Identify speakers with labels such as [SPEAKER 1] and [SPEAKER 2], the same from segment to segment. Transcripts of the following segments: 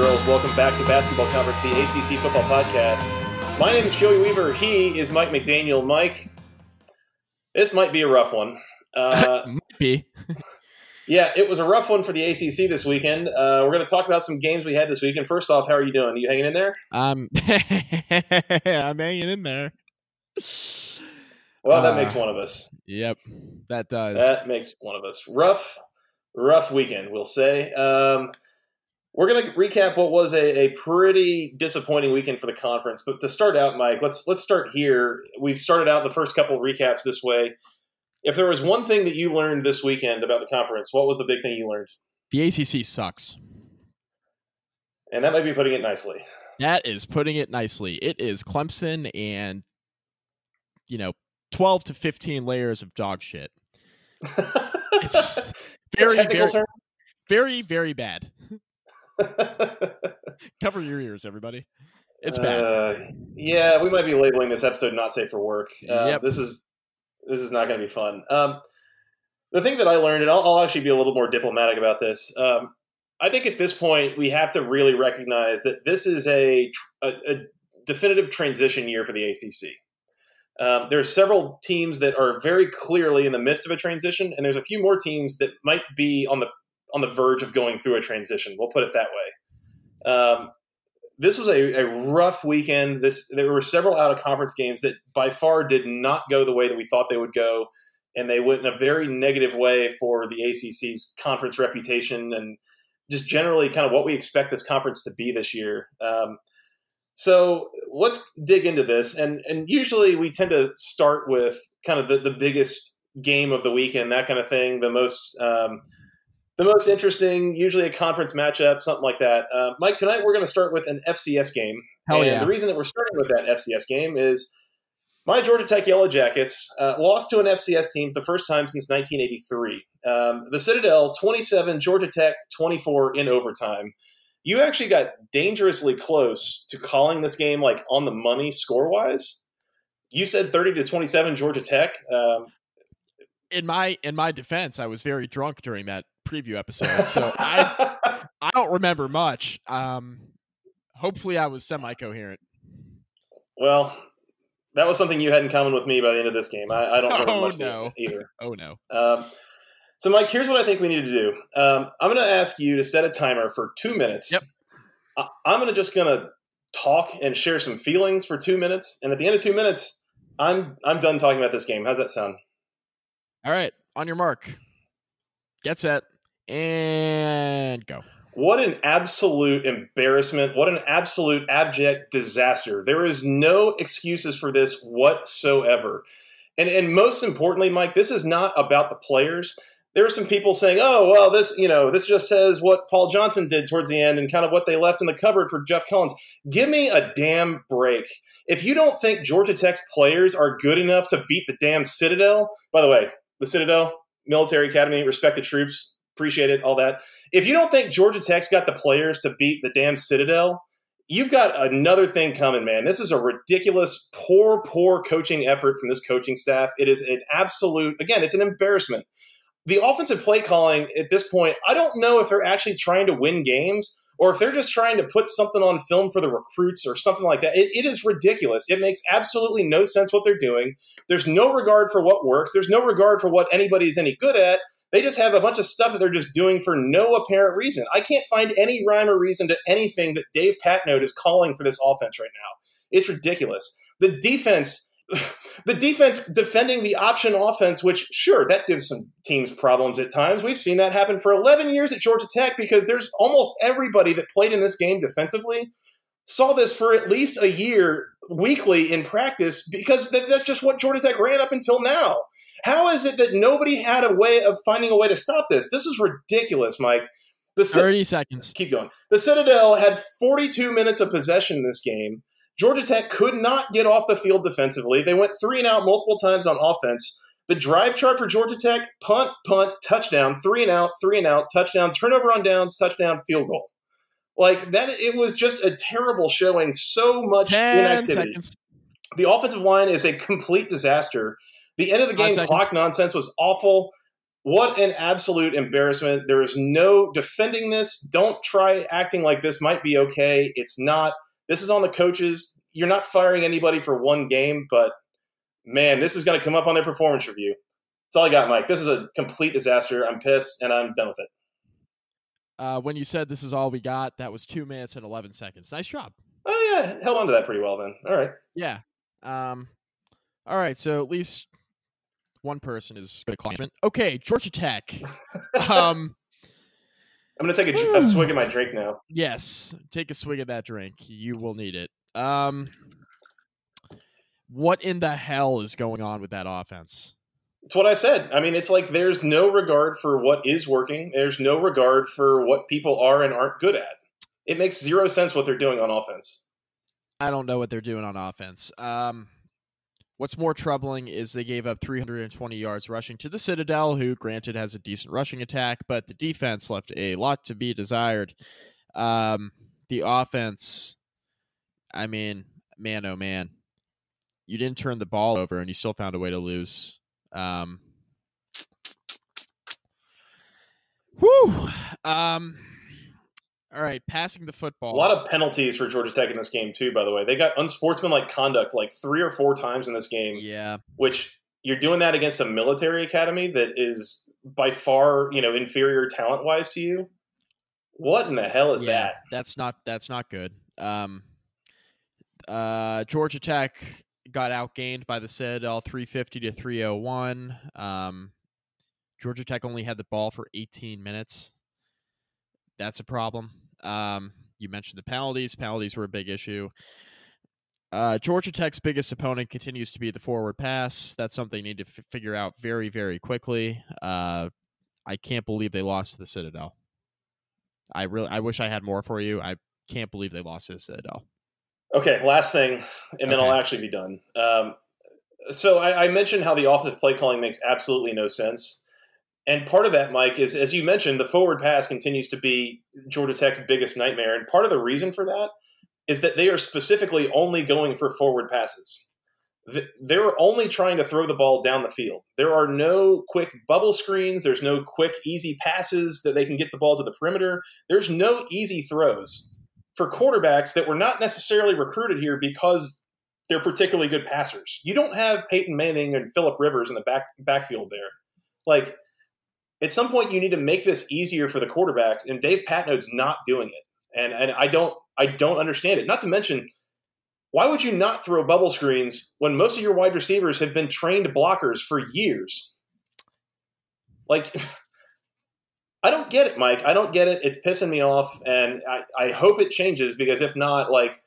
[SPEAKER 1] Girls, welcome back to Basketball Conference, the ACC Football Podcast. My name is Joey Weaver. He is Mike McDaniel. Mike, this might be a rough one. Uh,
[SPEAKER 2] Might be.
[SPEAKER 1] yeah, it was a rough one for the ACC this weekend. Uh, we're going to talk about some games we had this weekend. First off, how are you doing? Are you hanging in there?
[SPEAKER 2] Um, I'm hanging in there.
[SPEAKER 1] Well, that
[SPEAKER 2] Uh,
[SPEAKER 1] makes one of us.
[SPEAKER 2] Yep, that does.
[SPEAKER 1] That makes one of us. Rough, rough weekend, we'll say. Um, we're going to recap what was a, a pretty disappointing weekend for the conference. But to start out, Mike, let's let's start here. We've started out the first couple of recaps this way. If there was one thing that you learned this weekend about the conference, what was the big thing you learned?
[SPEAKER 2] the ACC sucks.
[SPEAKER 1] And that might be putting it nicely.
[SPEAKER 2] That is putting it nicely. It is Clemson and you know, 12 to 15 layers of dog shit. It's very, very, very, very bad. Cover your ears, everybody. It's bad.
[SPEAKER 1] Uh, yeah, we might be labeling this episode not safe for work. Uh,
[SPEAKER 2] Yep.
[SPEAKER 1] This is this is not going to be fun. Um, the thing that I learned, and I'll, I'll actually be a little more diplomatic about this. Um, I think at this point we have to really recognize that this is a, a, a definitive transition year for the ACC. Um, are several teams that are very clearly in the midst of a transition, and there's a few more teams that might be on the on the verge of going through a transition. We'll put it that way. Um, this was a, a rough weekend. This there were several out of conference games that by far did not go the way that we thought they would go, and they went in a very negative way for the ACC's conference reputation and just generally kind of what we expect this conference to be this year. Um, so let's dig into this, and and usually we tend to start with kind of the, the biggest game of the weekend, that kind of thing, the most. Um, the most interesting, usually a conference matchup, something like that. Uh, Mike, tonight we're going to start with an FCS game.
[SPEAKER 2] Hell
[SPEAKER 1] and
[SPEAKER 2] yeah.
[SPEAKER 1] the reason that we're starting with that FCS game is my Georgia Tech Yellow Jackets uh, lost to an FCS team for the first time since 1983. Um, the Citadel 27, Georgia Tech 24 in overtime. You actually got dangerously close to calling this game like on the money score wise. You said 30 to 27 Georgia Tech. Um,
[SPEAKER 2] In my in my defense, I was very drunk during that preview episode, so I I don't remember much. Um, hopefully, I was semi coherent.
[SPEAKER 1] well, that was something you had in common with me by the end of this game. I, I don't remember
[SPEAKER 2] Oh,
[SPEAKER 1] much
[SPEAKER 2] no.
[SPEAKER 1] either.
[SPEAKER 2] Oh no.
[SPEAKER 1] Um, so, Mike, here's what I think we need to do. Um, I'm going to ask you to set a timer for two minutes.
[SPEAKER 2] Yep.
[SPEAKER 1] I, I'm going to just going to talk and share some feelings for two minutes, and at the end of two minutes, I'm I'm done talking about this game. How's that sound?
[SPEAKER 2] All right, on your mark, get set, and go.
[SPEAKER 1] What an absolute embarrassment. What an absolute abject disaster. There is no excuses for this whatsoever. And and most importantly, Mike, this is not about the players. There are some people saying, "Oh, well, this, you know, this just says what Paul Johnson did towards the end and kind of what they left in the cupboard for Geoff Collins." Give me a damn break. If you don't think Georgia Tech's players are good enough to beat the damn Citadel, by the way, the Citadel Military Academy, respect the troops, appreciate it, all that. If you don't think Georgia Tech's got the players to beat the damn Citadel, you've got another thing coming, man. This is a ridiculous, poor, poor coaching effort from this coaching staff. It is an absolute, again, it's an embarrassment. The offensive play calling at this point, I don't know if they're actually trying to win games or if they're just trying to put something on film for the recruits or something like that. It, it is ridiculous. It makes absolutely no sense what they're doing. There's no regard for what works, there's no regard for what anybody's any good at. They just have a bunch of stuff that they're just doing for no apparent reason. I can't find any rhyme or reason to anything that Dave Patenaude is calling for this offense right now. It's ridiculous. The defense, the defense defending the option offense, which sure that gives some teams problems at times. We've seen that happen for 11 years at Georgia Tech because there's almost everybody that played in this game defensively saw this for at least a year weekly in practice because that's just what Georgia Tech ran up until now. How is it that nobody had a way of finding a way to stop this? This is ridiculous, Mike.
[SPEAKER 2] The 30 seconds.
[SPEAKER 1] Keep going. The Citadel had 42 minutes of possession in this game. Georgia Tech could not get off the field defensively. They went three and out multiple times on offense. The drive chart for Georgia Tech punt, punt, touchdown, three and out, three and out, touchdown, turnover on downs, touchdown, field goal. Like that, it was just a terrible showing. So much inactivity. Seconds. The offensive line is a complete disaster. The end of the game clock nonsense was awful. What an absolute embarrassment. There is no defending this. Don't try acting like this might be okay. It's not. This is on the coaches. You're not firing anybody for one game, but man, this is going to come up on their performance review. That's all I got, Mike. This is a complete disaster. I'm pissed and I'm done with it.
[SPEAKER 2] Uh, when you said this is all we got, that was two minutes and 11 seconds. Nice job.
[SPEAKER 1] Oh, yeah. Held on to that pretty well then. All right.
[SPEAKER 2] Yeah. Um, all right. So at least one person is going to Okay. Georgia Tech. um,
[SPEAKER 1] I'm gonna take a, a swig of my drink now.
[SPEAKER 2] Yes, take a swig of that drink. You will need it. Um, what in the hell is going on with that offense?
[SPEAKER 1] It's what I said. I mean, it's like there's no regard for what is working. There's no regard for what people are and aren't good at. It makes zero sense what they're doing on offense.
[SPEAKER 2] I don't know what they're doing on offense. Um, What's more troubling is they gave up 320 yards rushing to the Citadel, who, granted, has a decent rushing attack, but the defense left a lot to be desired. Um, the offense, I mean, man, oh man, you didn't turn the ball over and you still found a way to lose. Um, whew. Um, all right, passing the football.
[SPEAKER 1] A lot of penalties for Georgia Tech in this game too. By the way, they got unsportsmanlike conduct like three or four times in this game.
[SPEAKER 2] Yeah,
[SPEAKER 1] which you're doing that against a military academy that is by far you know inferior talent wise to you. What in the hell is yeah, that?
[SPEAKER 2] That's not that's not good. Um, uh, Georgia Tech got outgained by the Citadel 350 to 301. Um, Georgia Tech only had the ball for 18 minutes. That's a problem. Um, you mentioned the penalties. Penalties were a big issue. Uh, Georgia Tech's biggest opponent continues to be the forward pass. That's something they need to f- figure out very, very quickly. Uh, I can't believe they lost to the Citadel. I really, I wish I had more for you. I can't believe they lost to the Citadel.
[SPEAKER 1] Okay, last thing, and then okay. I'll actually be done. Um, so I, I, mentioned how the offensive play calling makes absolutely no sense. And part of that, Mike, is as you mentioned, the forward pass continues to be Georgia Tech's biggest nightmare. And part of the reason for that is that they are specifically only going for forward passes. They're only trying to throw the ball down the field. There are no quick bubble screens. There's no quick, easy passes that they can get the ball to the perimeter. There's no easy throws for quarterbacks that were not necessarily recruited here because they're particularly good passers. You don't have Peyton Manning and Philip Rivers in the back backfield there. Like at some point you need to make this easier for the quarterbacks, and Dave Patenaude's not doing it. And and I don't I don't understand it. Not to mention, why would you not throw bubble screens when most of your wide receivers have been trained blockers for years? Like I don't get it, Mike. I don't get it. It's pissing me off, and I, I hope it changes because if not, like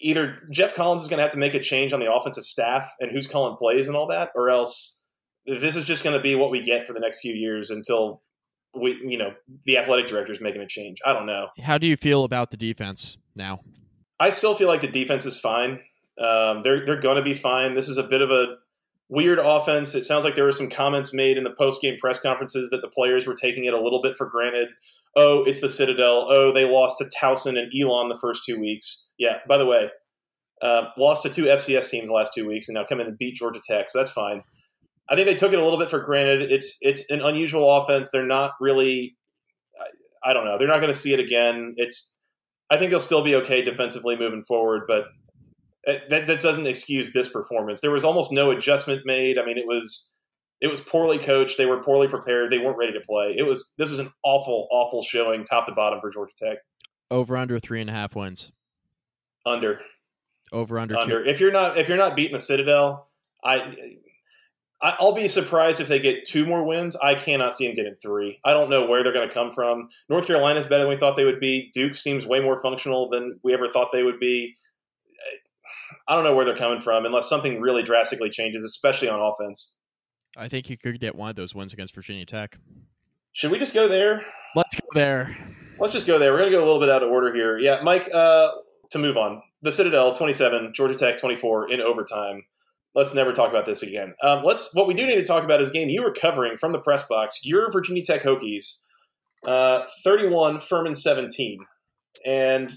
[SPEAKER 1] either Geoff Collins is going to have to make a change on the offensive staff and who's calling plays and all that, or else this is just going to be what we get for the next few years until we, you know, the athletic director is making a change. I don't know.
[SPEAKER 2] How do you feel about the defense now?
[SPEAKER 1] I still feel like the defense is fine. Um, they're they're going to be fine. This is a bit of a weird offense. It sounds like there were some comments made in the post game press conferences that the players were taking it a little bit for granted. Oh, it's the Citadel. Oh, they lost to Towson and Elon the first two weeks. Yeah. By the way, uh, lost to two FCS teams the last two weeks, and now come in and beat Georgia Tech. So that's fine. I think they took it a little bit for granted. It's it's an unusual offense. They're not really. I, I don't know. They're not going to see it again. It's. I think they'll still be okay defensively moving forward, but eh, that that doesn't excuse this performance. There was almost no adjustment made. I mean, it was it was poorly coached. They were poorly prepared. They weren't ready to play. It was this was an awful, awful showing, top to bottom for Georgia Tech.
[SPEAKER 2] Over under three and a half wins.
[SPEAKER 1] Under.
[SPEAKER 2] Over under,
[SPEAKER 1] under.
[SPEAKER 2] two.
[SPEAKER 1] If you're not if you're not beating the Citadel, I I- I'll be surprised if they get two more wins. I cannot see them getting three. I don't know where they're going to come from. North Carolina's better than we thought they would be. Duke seems way more functional than we ever thought they would be. I don't know where they're coming from unless something really drastically changes, especially on offense.
[SPEAKER 2] I think you could get one of those wins against Virginia Tech.
[SPEAKER 1] Should we just go there?
[SPEAKER 2] Let's go there.
[SPEAKER 1] Let's just go there. We're going to go a little bit out of order here. Yeah, Mike, uh, to move on. The Citadel 27, Georgia Tech 24 in overtime. Let's never talk about this again. Um, let's. What we do need to talk about is a game you were covering from the press box. Your Virginia Tech Hokies, uh, 31, Furman 17. And,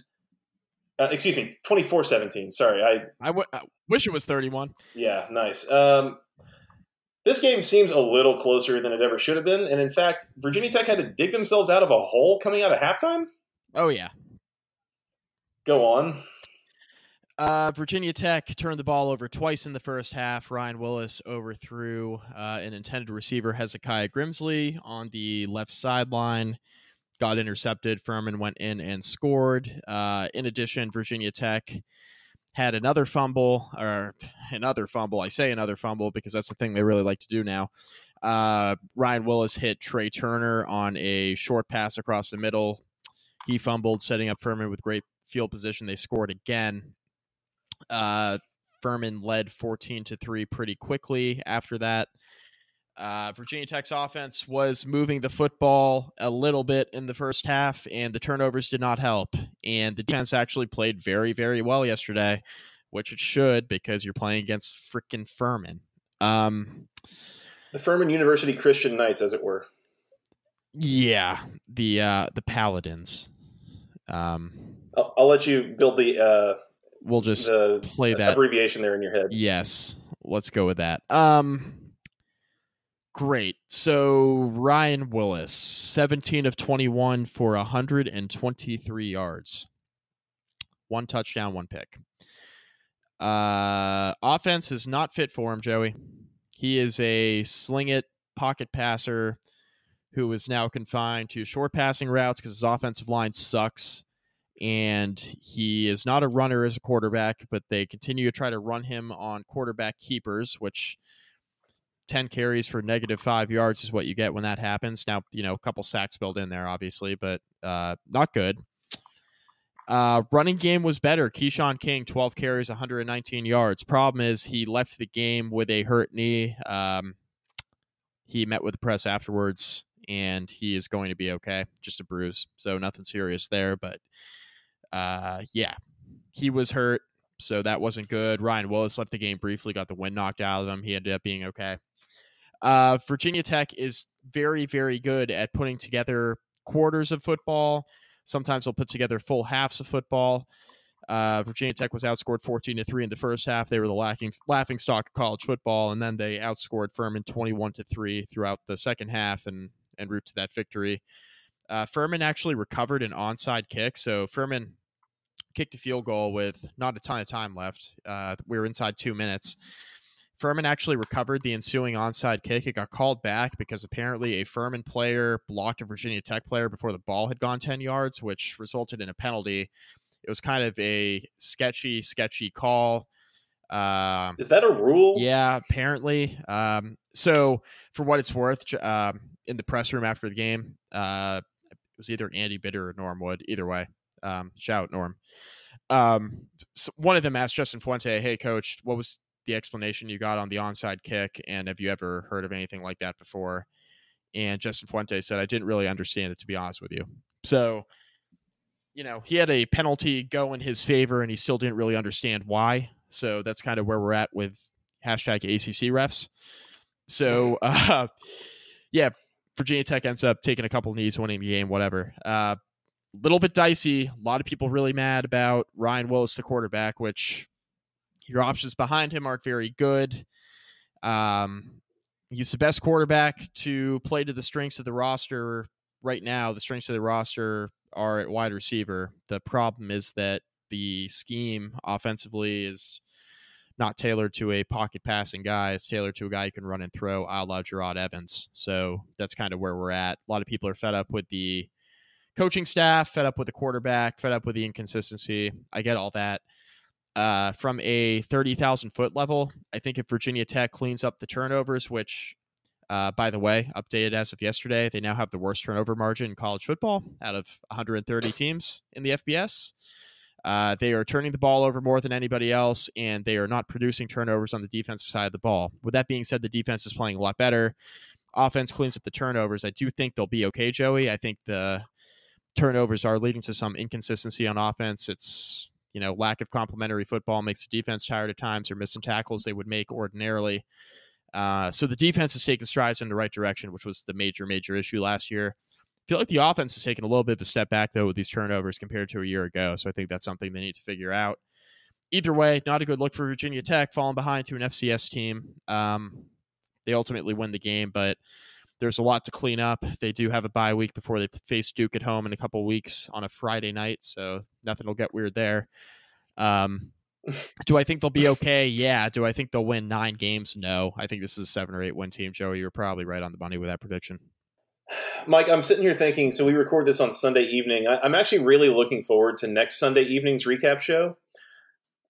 [SPEAKER 1] uh, excuse me, 24 17. Sorry. I,
[SPEAKER 2] I, w- I wish it was 31.
[SPEAKER 1] yeah, nice. Um, this game seems a little closer than it ever should have been. And in fact, Virginia Tech had to dig themselves out of a hole coming out of halftime.
[SPEAKER 2] Oh, yeah.
[SPEAKER 1] Go on.
[SPEAKER 2] Uh, Virginia Tech turned the ball over twice in the first half. Ryan Willis overthrew uh, an intended receiver, Hezekiah Grimsley, on the left sideline. Got intercepted. Furman went in and scored. Uh, in addition, Virginia Tech had another fumble, or another fumble. I say another fumble because that's the thing they really like to do now. Uh, Ryan Willis hit Trey Turner on a short pass across the middle. He fumbled, setting up Furman with great field position. They scored again. Uh, Furman led 14 to 3 pretty quickly after that. Uh, Virginia Tech's offense was moving the football a little bit in the first half, and the turnovers did not help. And the defense actually played very, very well yesterday, which it should because you're playing against freaking Furman. Um,
[SPEAKER 1] The Furman University Christian Knights, as it were.
[SPEAKER 2] yeah, the uh, the Paladins. Um,
[SPEAKER 1] I'll, I'll let you build the uh,
[SPEAKER 2] we'll just
[SPEAKER 1] the
[SPEAKER 2] play that
[SPEAKER 1] abbreviation there in your head.
[SPEAKER 2] Yes, let's go with that. Um great. So Ryan Willis, 17 of 21 for 123 yards. One touchdown, one pick. Uh offense is not fit for him, Joey. He is a sling it pocket passer who is now confined to short passing routes because his offensive line sucks and he is not a runner as a quarterback, but they continue to try to run him on quarterback keepers, which 10 carries for negative five yards is what you get when that happens. Now, you know, a couple sacks built in there, obviously, but uh, not good. Uh, running game was better. Keshawn King, 12 carries, 119 yards. Problem is, he left the game with a hurt knee. Um, he met with the press afterwards, and he is going to be okay. Just a bruise, so nothing serious there. But uh, yeah, he was hurt, so that wasn't good. Ryan Willis left the game briefly, got the wind knocked out of him. He ended up being okay. Uh, Virginia Tech is very, very good at putting together quarters of football. Sometimes they'll put together full halves of football. Uh, Virginia Tech was outscored 14 to 3 in the first half. They were the lacking, laughing stock of college football, and then they outscored Furman 21 to 3 throughout the second half and, and route to that victory. Uh, Furman actually recovered an onside kick. So Furman kicked a field goal with not a ton of time left. Uh, we were inside two minutes. Furman actually recovered the ensuing onside kick. It got called back because apparently a Furman player blocked a Virginia Tech player before the ball had gone 10 yards, which resulted in a penalty. It was kind of a sketchy, sketchy call. Um,
[SPEAKER 1] Is that a rule?
[SPEAKER 2] yeah, apparently. Um, so, for what it's worth, um, in the press room after the game, uh, it was either Andy Bitter or Norm Wood. Either way, um, shout out Norm. Um, s one of them asked Justin Fuente, "Hey, coach, what was the explanation you got on the onside kick? And have you ever heard of anything like that before?" And Justin Fuente said, "I didn't really understand it, to be honest with you." So, you know, he had a penalty go in his favor, and he still didn't really understand why. So that's kind of where we're at with hashtag ACC refs. So, uh, yeah, Virginia Tech ends up taking a couple knees, winning the game, whatever. A little bit dicey. A lot of people really mad about Ryan Willis, the quarterback, which your options behind him aren't very good. Um, he's the best quarterback to play to the strengths of the roster right now. The strengths of the roster are at wide receiver. The problem is that the scheme offensively is not tailored to a pocket passing guy. It's tailored to a guy who can run and throw, a la Jerod Evans. So that's kind of where we're at. A lot of people are fed up with the coaching staff, fed up with the quarterback, fed up with the inconsistency. I get all that. Uh, from a 30,000 foot level, I think if Virginia Tech cleans up the turnovers, which, uh, by the way, updated as of yesterday, they now have the worst turnover margin in college football out of 130 teams in the FBS. Uh, they are turning the ball over more than anybody else, and they are not producing turnovers on the defensive side of the ball. With that being said, the defense is playing a lot better. Offense cleans up the turnovers. I do think they'll be okay, Joey. I think the turnovers are leading to some inconsistency on offense. It's you know, lack of complementary football makes the defense tired at times or missing tackles they would make ordinarily. Uh, so the defense has taken strides in the right direction, which was the major, major issue last year. I feel like the offense has taken a little bit of a step back, though, with these turnovers compared to a year ago. So I think that's something they need to figure out. Either way, not a good look for Virginia Tech, falling behind to an FCS team. Um, they ultimately win the game, but there's a lot to clean up. They do have a bye week before they face Duke at home in a couple weeks on a Friday night, so nothing will get weird there. Um, do I think they'll be okay? Yeah. Do I think they'll win nine games? No. I think this is a seven or eight win team. Joey, you're probably right on the money with that prediction.
[SPEAKER 1] Mike, I'm sitting here thinking. So we record this on Sunday evening. I, am actually really looking forward to next Sunday evening's recap show,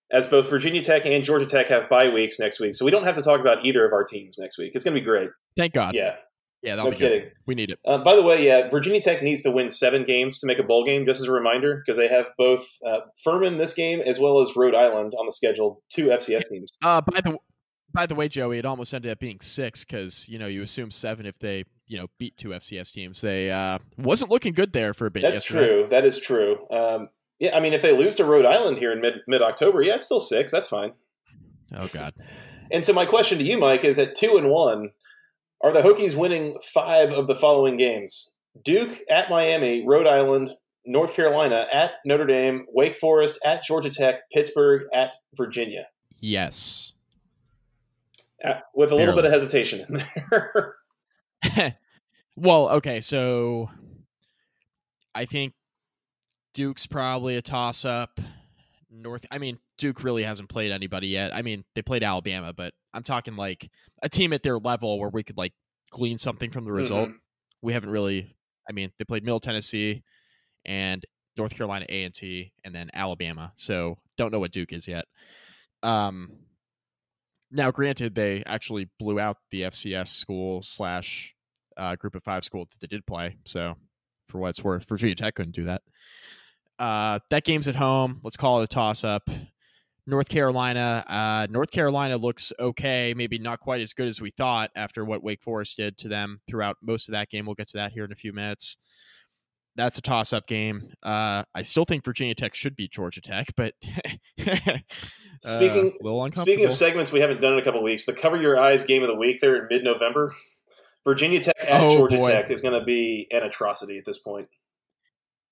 [SPEAKER 1] as both Virginia Tech and Georgia Tech have bye weeks next week. So we don't have to talk about either of our teams next week. It's going to be great.
[SPEAKER 2] Thank God.
[SPEAKER 1] Yeah.
[SPEAKER 2] Yeah, no kidding. Good. We need it.
[SPEAKER 1] Uh, by the way, yeah, Virginia Tech needs to win seven games to make a bowl game. Just as a reminder, because they have both uh, Furman this game as well as Rhode Island on the schedule. Two FCS teams.
[SPEAKER 2] Uh, by the by the way, Joey, it almost ended up being six because you know you assume seven if they you know beat two FCS teams. They uh, wasn't looking good there for a bit.
[SPEAKER 1] That's
[SPEAKER 2] yesterday.
[SPEAKER 1] true. That is true. Um, yeah, I mean, if they lose to Rhode Island here in mid mid October, yeah, it's still six. That's fine.
[SPEAKER 2] Oh God.
[SPEAKER 1] and so my question to you, Mike, is at two and one are the Hokies winning five of the following games? Duke at Miami, Rhode Island, North Carolina at Notre Dame, Wake Forest at Georgia Tech, Pittsburgh at Virginia.
[SPEAKER 2] Yes.
[SPEAKER 1] At, with a Barely. little bit of hesitation in there.
[SPEAKER 2] well, okay, so I think Duke's probably a toss up. North I mean, Duke really hasn't played anybody yet. I mean, they played Alabama, but I'm talking like a team at their level where we could like glean something from the result. Mm-hmm. We haven't really. I mean, they played Middle Tennessee and North Carolina A and T, and then Alabama. So don't know what Duke is yet. Um, now, granted, they actually blew out the FCS school slash uh, Group of Five school that they did play. So for what it's worth, Virginia Tech couldn't do that. Uh, that game's at home. Let's call it a toss up. North Carolina. Uh, North Carolina looks okay, maybe not quite as good as we thought after what Wake Forest did to them throughout most of that game. We'll get to that here in a few minutes. That's a toss up game. Uh, I still think Virginia Tech should beat Georgia Tech, but
[SPEAKER 1] speaking uh, speaking of segments we haven't done in a couple weeks, the Cover Your Eyes game of the week there in mid November. Virginia Tech at oh, Georgia boy. Tech is going to be an atrocity at this point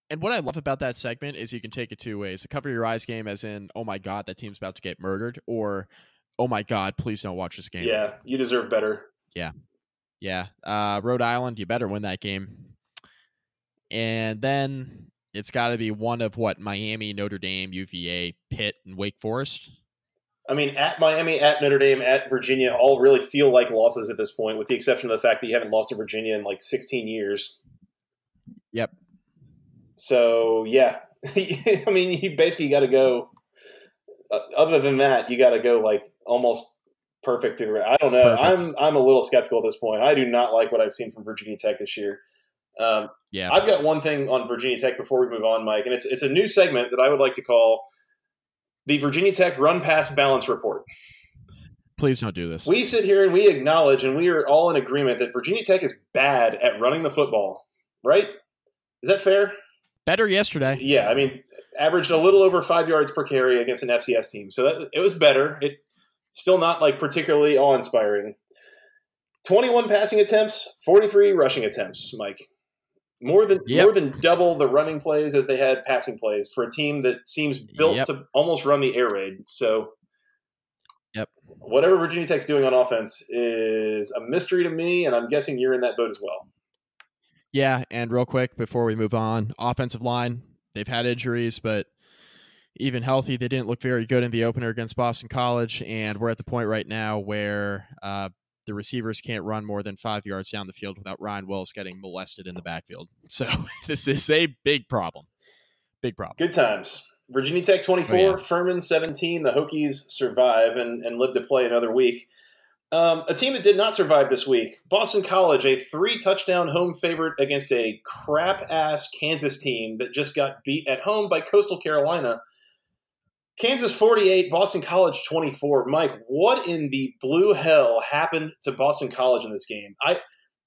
[SPEAKER 2] and what I love about that segment is you can take it two ways. The cover your eyes game, as in, oh my god, that team's about to get murdered, or oh my god, please don't watch this game.
[SPEAKER 1] Yeah, you deserve better.
[SPEAKER 2] Yeah, yeah. Uh, Rhode Island, you better win that game. And then it's got to be one of what Miami, Notre Dame, UVA, Pitt, and Wake Forest.
[SPEAKER 1] I mean, at Miami, at Notre Dame, at Virginia, all really feel like losses at this point, with the exception of the fact that you haven't lost to Virginia in like 16 years.
[SPEAKER 2] Yep.
[SPEAKER 1] So yeah, I mean, you basically got to go. Uh, other than that, you got to go like almost perfect through. I don't know. Perfect. I'm I'm a little skeptical at this point. I do not like what I've seen from Virginia Tech this year. Um, yeah, I've got one thing on Virginia Tech before we move on, Mike, and it's it's a new segment that I would like to call the Virginia Tech Run Pass Balance Report.
[SPEAKER 2] Please don't do this.
[SPEAKER 1] We sit here and we acknowledge, and we are all in agreement that Virginia Tech is bad at running the football. Right? Is that fair?
[SPEAKER 2] Better yesterday.
[SPEAKER 1] Yeah, I mean, averaged a little over five yards per carry against an FCS team, so that, it was better. It still not like particularly awe inspiring. Twenty-one passing attempts, forty-three rushing attempts. Mike, more than yep. more than double the running plays as they had passing plays for a team that seems built yep. to almost run the air raid. So,
[SPEAKER 2] yep,
[SPEAKER 1] whatever Virginia Tech's doing on offense is a mystery to me, and I'm guessing you're in that boat as well.
[SPEAKER 2] Yeah, and real quick before we move on, offensive line, they've had injuries, but even healthy, they didn't look very good in the opener against Boston College. And we're at the point right now where uh, the receivers can't run more than five yards down the field without Ryan Willis getting molested in the backfield. So this is a big problem. Big problem.
[SPEAKER 1] Good times. Virginia Tech 24,
[SPEAKER 2] Oh, yeah.
[SPEAKER 1] Furman 17. The Hokies survive and, and live to play another week. Um, a team that did not survive this week, Boston College, a three touchdown home favorite against a crap ass Kansas team that just got beat at home by Coastal Carolina. Kansas 48, Boston College 24. Mike, what in the blue hell happened to Boston College in this game? I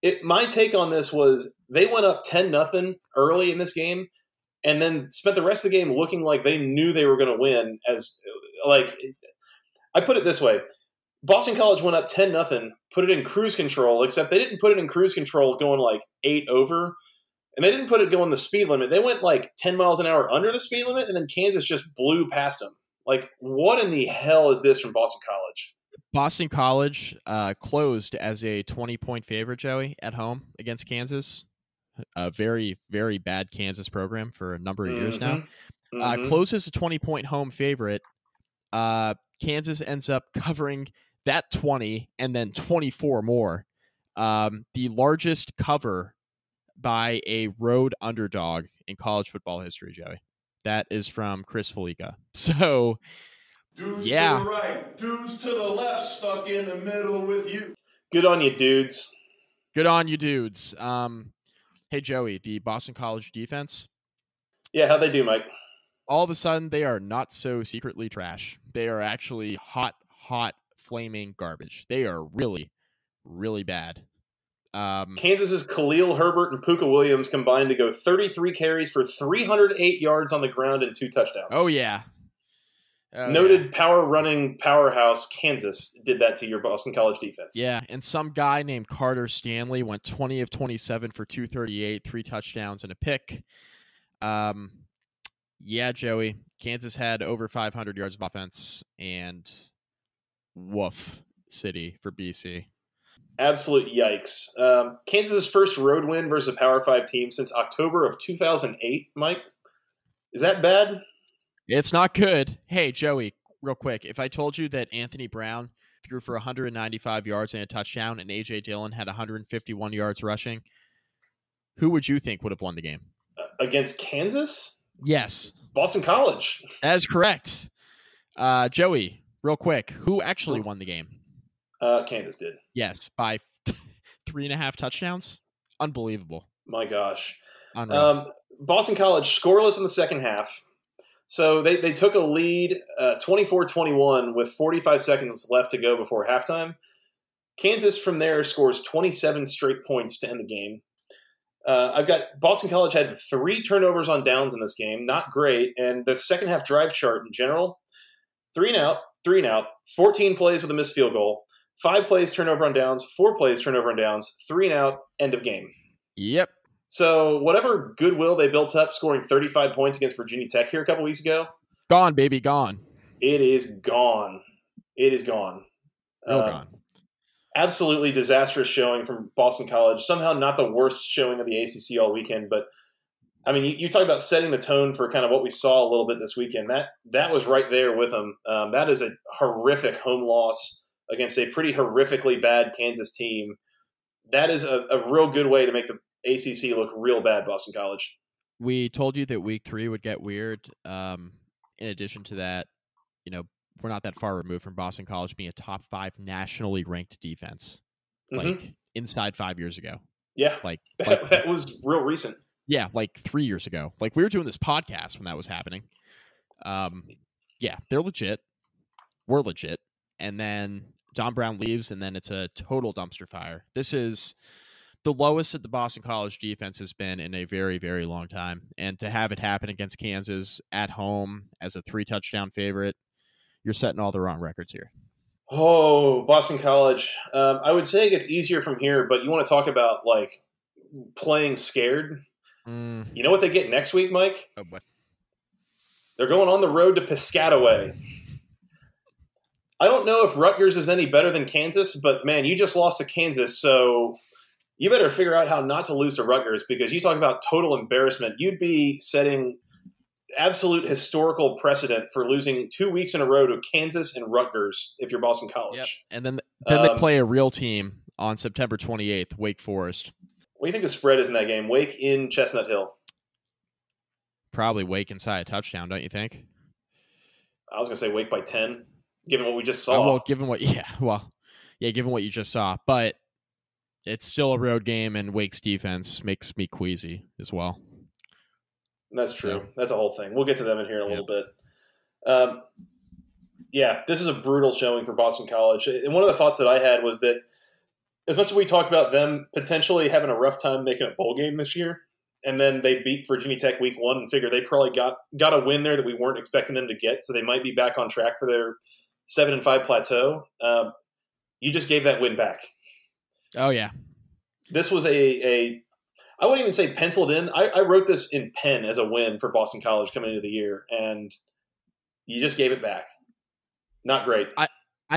[SPEAKER 1] it my take on this was they went up 10 nothing early in this game and then spent the rest of the game looking like they knew they were going to win as like I put it this way. Boston College went up 10 nothing, put it in cruise control, except they didn't put it in cruise control going like 8 over. And they didn't put it going the speed limit. They went like 10 miles an hour under the speed limit and then Kansas just blew past them. Like what in the hell is this from Boston College?
[SPEAKER 2] Boston College uh, closed as a 20 point favorite, Joey, at home against Kansas. A very, very bad Kansas program for a number of years now.
[SPEAKER 1] Mhm.
[SPEAKER 2] Uh,
[SPEAKER 1] Mhm.
[SPEAKER 2] closes a 20 point home favorite. Uh, Kansas ends up covering that 20 and then 24 more. Um, the largest cover by a road underdog in college football history, Joey. That is from Chris Fallica. So,
[SPEAKER 3] Dudes
[SPEAKER 2] Yeah.
[SPEAKER 3] to the right, dudes to the left, stuck in the middle with you.
[SPEAKER 1] Good on you, dudes.
[SPEAKER 2] good on you, dudes. Um, hey, Joey, the Boston College defense,
[SPEAKER 1] Yeah, how'd they do, Mike?
[SPEAKER 2] all of a sudden, they are not so secretly trash. They are actually hot, hot, flaming garbage. They are really, really bad. Um,
[SPEAKER 1] Kansas's Khalil Herbert and Pooka Williams combined to go 33 carries for 308 yards on the ground and two touchdowns.
[SPEAKER 2] oh, yeah. Oh, yeah.
[SPEAKER 1] Noted power running powerhouse Kansas did that to your Boston College defense.
[SPEAKER 2] Yeah, and some guy named Carter Stanley went 20 of 27 for 238, three touchdowns and a pick. Um, yeah, Joey, Kansas had over 500 yards of offense, and woof, city for BC.
[SPEAKER 1] Absolute yikes. Um, Kansas's first road win versus a Power Five team since October of 2008. Mike, is that bad?
[SPEAKER 2] It's not good. Hey, Joey, real quick, if I told you that Anthony Brown threw for 195 yards and a touchdown, and AJ Dillon had 151 yards rushing, who would you think would have won the game?
[SPEAKER 1] Uh, against Kansas,
[SPEAKER 2] Yes,
[SPEAKER 1] Boston College.
[SPEAKER 2] That is correct. Uh, Joey, real quick, who actually won the game?
[SPEAKER 1] Uh, Kansas did.
[SPEAKER 2] Yes, by three and a half touchdowns. Unbelievable.
[SPEAKER 1] My gosh.
[SPEAKER 2] Unreal.
[SPEAKER 1] Um, Boston College scoreless in the second half. So they, they took a lead uh, 24 21 with 45 seconds left to go before halftime. Kansas from there scores 27 straight points to end the game. Uh, I've got Boston College had three turnovers on downs in this game, not great. And the second half drive chart in general three and out, three and out, 14 plays with a missed field goal, five plays turnover on downs, four plays turnover on downs, three and out, end of game.
[SPEAKER 2] yep.
[SPEAKER 1] So whatever goodwill they built up scoring 35 points against Virginia Tech here a couple weeks ago,
[SPEAKER 2] Gone, baby, gone.
[SPEAKER 1] it is gone. It is gone.
[SPEAKER 2] Real
[SPEAKER 1] Uh,
[SPEAKER 2] gone.
[SPEAKER 1] Absolutely disastrous showing from Boston College. Somehow not the worst showing of the ACC all weekend, but I mean, you, you talk about setting the tone for kind of what we saw a little bit this weekend. That that was right there with them. Um, that is a horrific home loss against a pretty horrifically bad Kansas team. That is a, a real good way to make the ACC look real bad, Boston College.
[SPEAKER 2] We told you that week three would get weird. Um, in addition to that, you know, we're not that far removed from Boston College being a top five nationally ranked defense,
[SPEAKER 1] Mhm.
[SPEAKER 2] like inside five years ago.
[SPEAKER 1] Yeah,
[SPEAKER 2] Like,
[SPEAKER 1] that,
[SPEAKER 2] like
[SPEAKER 1] that was real recent.
[SPEAKER 2] Yeah, like three years ago. Like we were doing this podcast when that was happening. Um, yeah, they're legit. We're legit. And then Don Brown leaves, and then it's a total dumpster fire. This is the lowest that the Boston College defense has been in a very, very long time. And to have it happen against Kansas at home as a three touchdown favorite, you're setting all the wrong records here.
[SPEAKER 1] Oh, Boston College. Um, I would say it gets easier from here, but you want to talk about like playing scared?
[SPEAKER 2] Mm,
[SPEAKER 1] You know what they get next week, Mike?
[SPEAKER 2] oh, but
[SPEAKER 1] They're going on the road to Piscataway. I don't know if Rutgers is any better than Kansas, but man, you just lost to Kansas, so you better figure out how not to lose to Rutgers because you talk about total embarrassment. You'd be setting absolute historical precedent for losing two weeks in a row to Kansas and Rutgers if you're Boston College.
[SPEAKER 2] Yep. And then then they
[SPEAKER 1] Um,
[SPEAKER 2] play a real team on September 28th, Wake Forest.
[SPEAKER 1] What do you think the spread is in that game? Wake in Chestnut Hill.
[SPEAKER 2] probably Wake inside a touchdown, don't you think?
[SPEAKER 1] I was going to say Wake by 10, given what we just saw.
[SPEAKER 2] Uh,
[SPEAKER 1] saw.
[SPEAKER 2] well, given what, yeah, well, yeah, given what you just saw, but it's still a road game, and Wake's defense makes me queasy as well.
[SPEAKER 1] That's true.
[SPEAKER 2] Yeah.
[SPEAKER 1] That's a whole thing. We'll get to them in here in a
[SPEAKER 2] Yep.
[SPEAKER 1] little bit. Um, yeah, this is a brutal showing for Boston College. And one of the thoughts that I had was that as much as we talked about them potentially having a rough time making a bowl game this year, and then they beat Virginia Tech week one and figure they probably got got a win there that we weren't expecting them to get, so they might be back on track for their seven and five plateau. Um, you just gave that win back.
[SPEAKER 2] Oh yeah,
[SPEAKER 1] This was a a I wouldn't even say penciled in. I, I wrote this in pen as a win for Boston College coming into the year, and you just gave it back. Not great.
[SPEAKER 2] I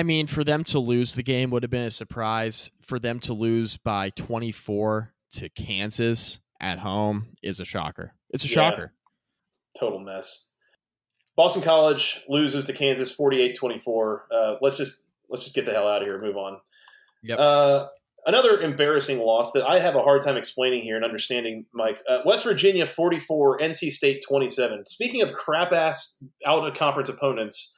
[SPEAKER 2] mean, for them to lose the game would have been a surprise. For them to lose by 24 to Kansas at home is a shocker. It's a
[SPEAKER 1] Yeah.
[SPEAKER 2] shocker.
[SPEAKER 1] Total mess. Boston College loses to Kansas 48-24. Uh, let's just let's just get the hell out of here. and Move on.
[SPEAKER 2] Yep.
[SPEAKER 1] Uh, another embarrassing loss that I have a hard time explaining here and understanding, Mike. Uh, West Virginia 44, NC State 27. Speaking of crap ass out of conference opponents,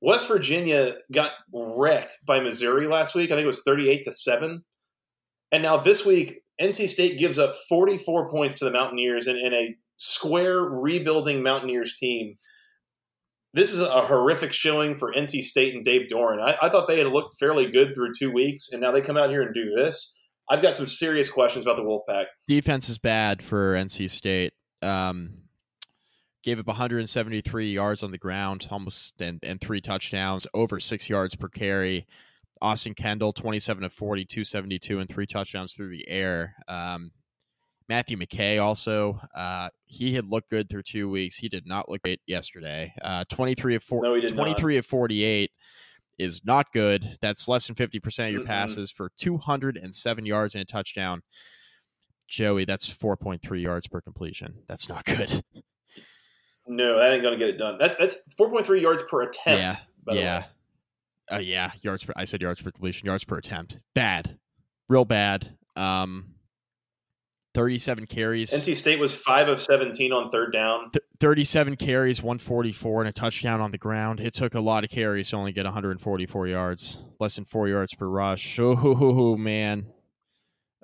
[SPEAKER 1] West Virginia got wrecked by Missouri last week. I think it was 38 to 7. And now this week, NC State gives up 44 points to the Mountaineers in, in a square rebuilding Mountaineers team. This is a horrific showing for NC State and Dave Doeren. I, I thought they had looked fairly good through two weeks, and now they come out here and do this. I've got some serious questions about the Wolfpack.
[SPEAKER 2] Defense is bad for NC State. Um, gave up 173 yards on the ground, almost and, and three touchdowns, over six yards per carry. Austin Kendall, 27 of 40, 272, and three touchdowns through the air. Um, Matthew McKay also, uh, he had looked good through two weeks. He did not look great yesterday. Uh, 23 of 4,
[SPEAKER 1] No, he did not.
[SPEAKER 2] of 48 is not good. That's less than 50% of your
[SPEAKER 1] Mm-mm.
[SPEAKER 2] passes for 207 yards and a touchdown. Joey, that's 4.3 yards per completion. That's not good.
[SPEAKER 1] No, that ain't going to get it done. That's that's 4.3 yards per attempt.
[SPEAKER 2] Yeah,
[SPEAKER 1] by the
[SPEAKER 2] yeah.
[SPEAKER 1] way.
[SPEAKER 2] Uh, yeah, yards per I said yards per completion, yards per attempt. Bad. Real bad. Um 37 carries.
[SPEAKER 1] NC State was five of 17 on third down.
[SPEAKER 2] th- 37 carries, 144 and a touchdown on the ground. It took a lot of carries to only get 144 yards. Less than 4 yards per rush. Oh man.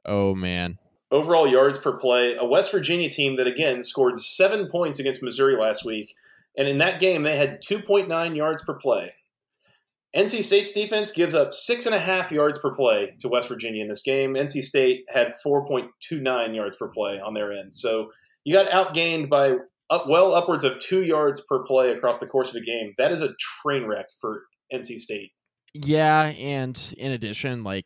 [SPEAKER 2] Oh man.
[SPEAKER 1] Overall yards per play. A West Virginia team that again scored seven points against Missouri last week, and in that game they had 2.9 yards per play. NC State's defense gives up six and a half yards per play to West Virginia in this game. NC State had 4.29 yards per play on their end, so you got outgained by up well upwards of two yards per play across the course of the game. That is a train wreck for NC State.
[SPEAKER 2] Yeah, and in addition, like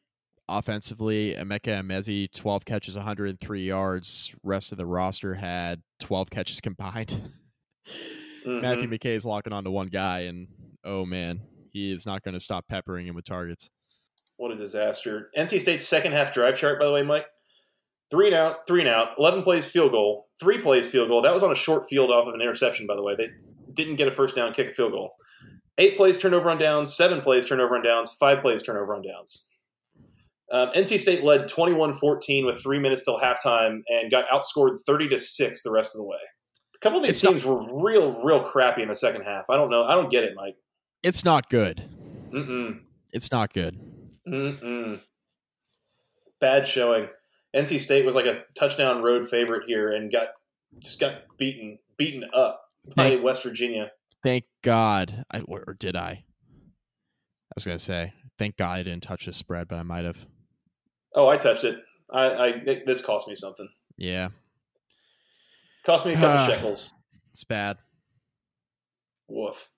[SPEAKER 2] offensively, Emeka Emezie, 12 catches, 103 yards. Rest of the roster had 12 catches combined.
[SPEAKER 1] Mhm.
[SPEAKER 2] Matthew McKay is locking onto one guy, and oh man, he is not going to stop peppering him with targets.
[SPEAKER 1] What a disaster. NC State's second half drive chart, by the way, Mike. Three and out, three and out, 11 plays field goal, three plays field goal. That was on a short field off of an interception, by the way. They didn't get a first down, kick a field goal. Eight plays turnover on downs, seven plays turnover on downs, five plays turnover on downs. Um, NC State led 21 14 with three minutes till halftime and got outscored 30 to 6 the rest of the way. A couple of these
[SPEAKER 2] It's not-
[SPEAKER 1] teams were real, real crappy in the second half. I don't know. I don't get it, Mike.
[SPEAKER 2] It's not good.
[SPEAKER 1] Mm-mm.
[SPEAKER 2] It's not good.
[SPEAKER 1] Mm-mm. Bad showing. NC State was like a touchdown road favorite here and got just got beaten beaten up by
[SPEAKER 2] Thank-
[SPEAKER 1] West Virginia.
[SPEAKER 2] Thank God. I, or, or did I? I was going to say, thank God I didn't touch the spread, but I might have.
[SPEAKER 1] Oh, I touched it. I, I this cost me something.
[SPEAKER 2] Yeah,
[SPEAKER 1] Cost me a couple
[SPEAKER 2] Ah.
[SPEAKER 1] shekels.
[SPEAKER 2] it's bad.
[SPEAKER 1] Woof.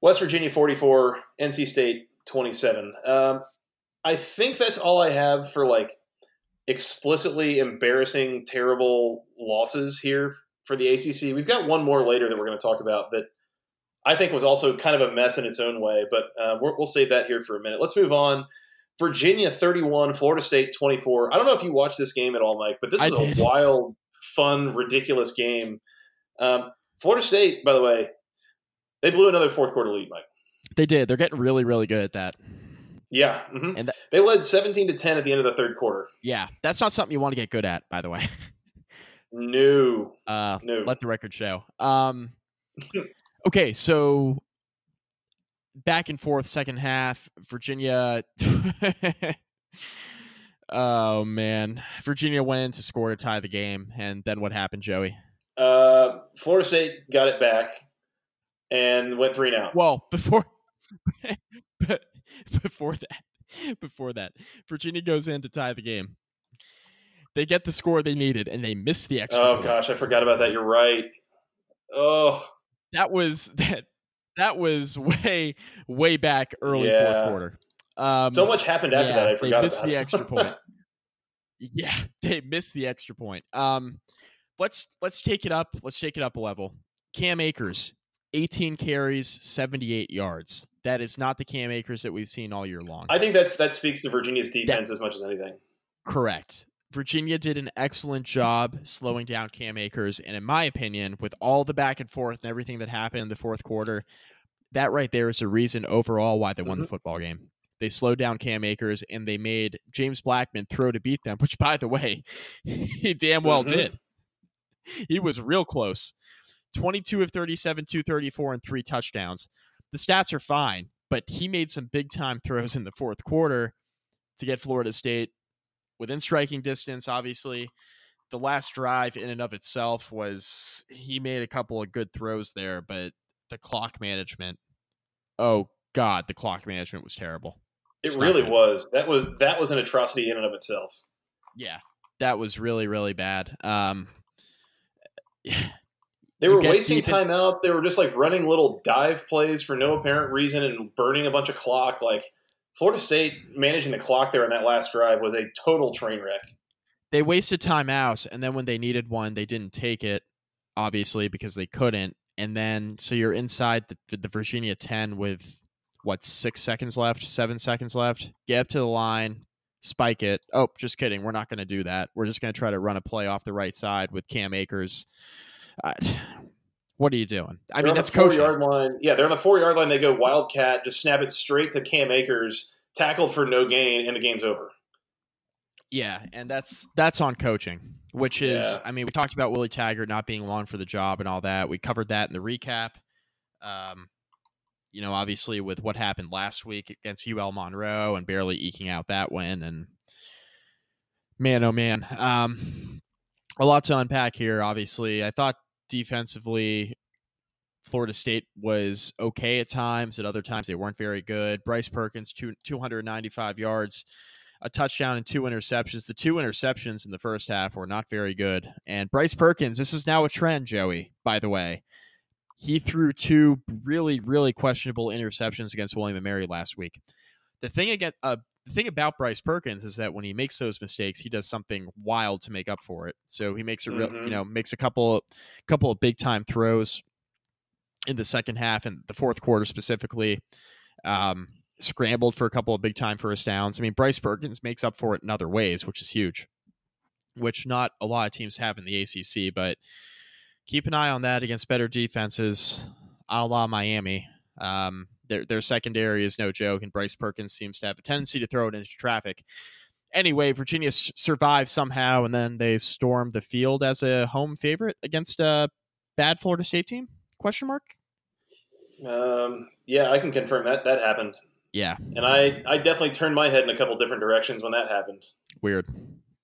[SPEAKER 1] West Virginia 44, NC State 27. Um, I think that's all I have for like explicitly embarrassing, terrible losses here for the ACC. We've got one more later that we're going to talk about that I think was also kind of a mess in its own way, but uh, we're, we'll save that here for a minute. Let's move on. Virginia 31, Florida State 24. I don't know if you watched this game at all, Mike, but this
[SPEAKER 2] I
[SPEAKER 1] is
[SPEAKER 2] did.
[SPEAKER 1] a wild, fun, ridiculous game. Um, Florida State, by the way, they blew another fourth quarter lead, Mike.
[SPEAKER 2] They did. They're getting really, really good at that.
[SPEAKER 1] Yeah, mhm.
[SPEAKER 2] And that-
[SPEAKER 1] they led seventeen to ten at the end of the third quarter.
[SPEAKER 2] Yeah, that's not something you want to get good at, by the way.
[SPEAKER 1] No,
[SPEAKER 2] Uh,
[SPEAKER 1] no.
[SPEAKER 2] let the record show. Um, okay, so back and forth, second half, Virginia. oh man, Virginia went in to score to tie the game, and then what happened, Joey?
[SPEAKER 1] Uh, Florida State got it back and went three now.
[SPEAKER 2] Well, before before that, before that, Virginia goes in to tie the game. They get the score they needed, and they miss the extra.
[SPEAKER 1] Oh gosh, I forgot about that. You're right. Oh,
[SPEAKER 2] that was that that was way way back early
[SPEAKER 1] Yeah.
[SPEAKER 2] fourth quarter. Um,
[SPEAKER 1] so much happened after
[SPEAKER 2] yeah,
[SPEAKER 1] that. I
[SPEAKER 2] they
[SPEAKER 1] forgot
[SPEAKER 2] missed
[SPEAKER 1] about
[SPEAKER 2] the extra point. Yeah, they missed the extra point. Um, let's let's take it up. Let's take it up a level. Cam Akers, 18 carries, 78 yards. That is not the Cam Akers that we've seen all year long.
[SPEAKER 1] I think that's that speaks to Virginia's defense as much as anything.
[SPEAKER 2] Correct. Virginia did an excellent job slowing down Cam Akers, and in my opinion, with all the back and forth and everything that happened in the fourth quarter, that right there is the reason overall why they won the
[SPEAKER 1] Mhm.
[SPEAKER 2] football game. They slowed down Cam Akers and they made James Blackman throw to beat them, which, by the way, he damn well
[SPEAKER 1] Mhm.
[SPEAKER 2] did. He was real close. 22 of 37, 234, and three touchdowns. The stats are fine, but he made some big time throws in the fourth quarter to get Florida State within striking distance, obviously. The last drive in and of itself was he made a couple of good throws there, but the clock management, oh God, the clock management was terrible.
[SPEAKER 1] It really was. That was that was an atrocity in and of itself.
[SPEAKER 2] Yeah. That was really, really bad. Um
[SPEAKER 1] They were wasting
[SPEAKER 2] deep in-
[SPEAKER 1] timeout. They were just like running little dive plays for no apparent reason and burning a bunch of clock. Like Florida State managing the clock there on that last drive was a total train wreck.
[SPEAKER 2] they wasted timeouts and then when they needed one they didn't take it obviously because they couldn't. And then so you're inside the, the virginia 10 with what six seconds left seven seconds left? Get up to the line spike it. Oh just kidding. We're not going to do that. We're just going to try to run a play off the right side with cam akers. Uh, what are you doing i
[SPEAKER 1] They're
[SPEAKER 2] mean that's
[SPEAKER 1] four
[SPEAKER 2] coaching
[SPEAKER 1] yard line. Yeah, they're on the four yard line. They go wildcat, just snap it straight to Cam Akers, tackled for no gain, and the game's over.
[SPEAKER 2] Yeah, and that's that's on coaching, which is
[SPEAKER 1] Yeah.
[SPEAKER 2] I mean, we talked about Willie Taggart not being long for the job and all that. We covered that in the recap. Um, you know, obviously with what happened last week against UL Monroe and barely eking out that win and man oh man. Um a lot to unpack here, obviously. I thought defensively Florida State was okay at times. At other times, they weren't very good. Bryce Perkins, two, 295 yards, a touchdown, and two interceptions. The two interceptions in the first half were not very good. And Bryce Perkins, this is now a trend, Joey, by the way. He threw two really, really questionable interceptions against William and Mary last week. The thing again, uh, the thing about Bryce Perkins is that when he makes those mistakes, he does something wild to make up for it. So he makes a real,
[SPEAKER 1] Mhm.
[SPEAKER 2] you know, makes a couple, couple of big time throws in the second half and the fourth quarter specifically. Um, scrambled for a couple of big time first downs. I mean, Bryce Perkins makes up for it in other ways, which is huge, which not a lot of teams have in the ACC. But keep an eye on that against better defenses, a la Miami. Um, their their secondary is no joke, and Bryce Perkins seems to have a tendency to throw it into traffic. Anyway, Virginia s- survived somehow, and then they stormed the field as a home favorite against a bad Florida State team? Question mark.
[SPEAKER 1] Um, yeah, I can confirm that that happened,
[SPEAKER 2] Yeah,
[SPEAKER 1] and I I definitely turned my head in a couple different directions when that happened.
[SPEAKER 2] weird,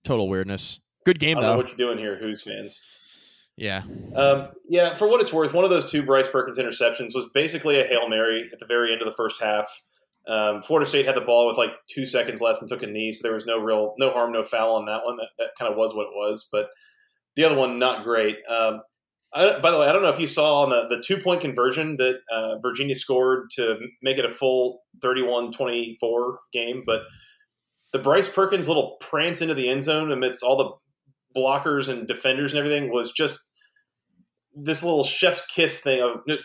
[SPEAKER 2] total weirdness. Good
[SPEAKER 1] I
[SPEAKER 2] game though.
[SPEAKER 1] what you're doing here, Who's fans.
[SPEAKER 2] Yeah,
[SPEAKER 1] Um, yeah, for what it's worth, one of those two Bryce Perkins interceptions was basically a hail mary at the very end of the first half. Um, Florida State had the ball with like two seconds left and took a knee, so there was no real no harm, no foul on that one. That, that kind of was what it was, but the other one not great. Um, I, by the way, I don't know if you saw on the, the two point conversion that uh, Virginia scored to make it a full 31-24 game, but the Bryce Perkins little prance into the end zone amidst all the blockers and defenders and everything was just this little chef's kiss thing of oh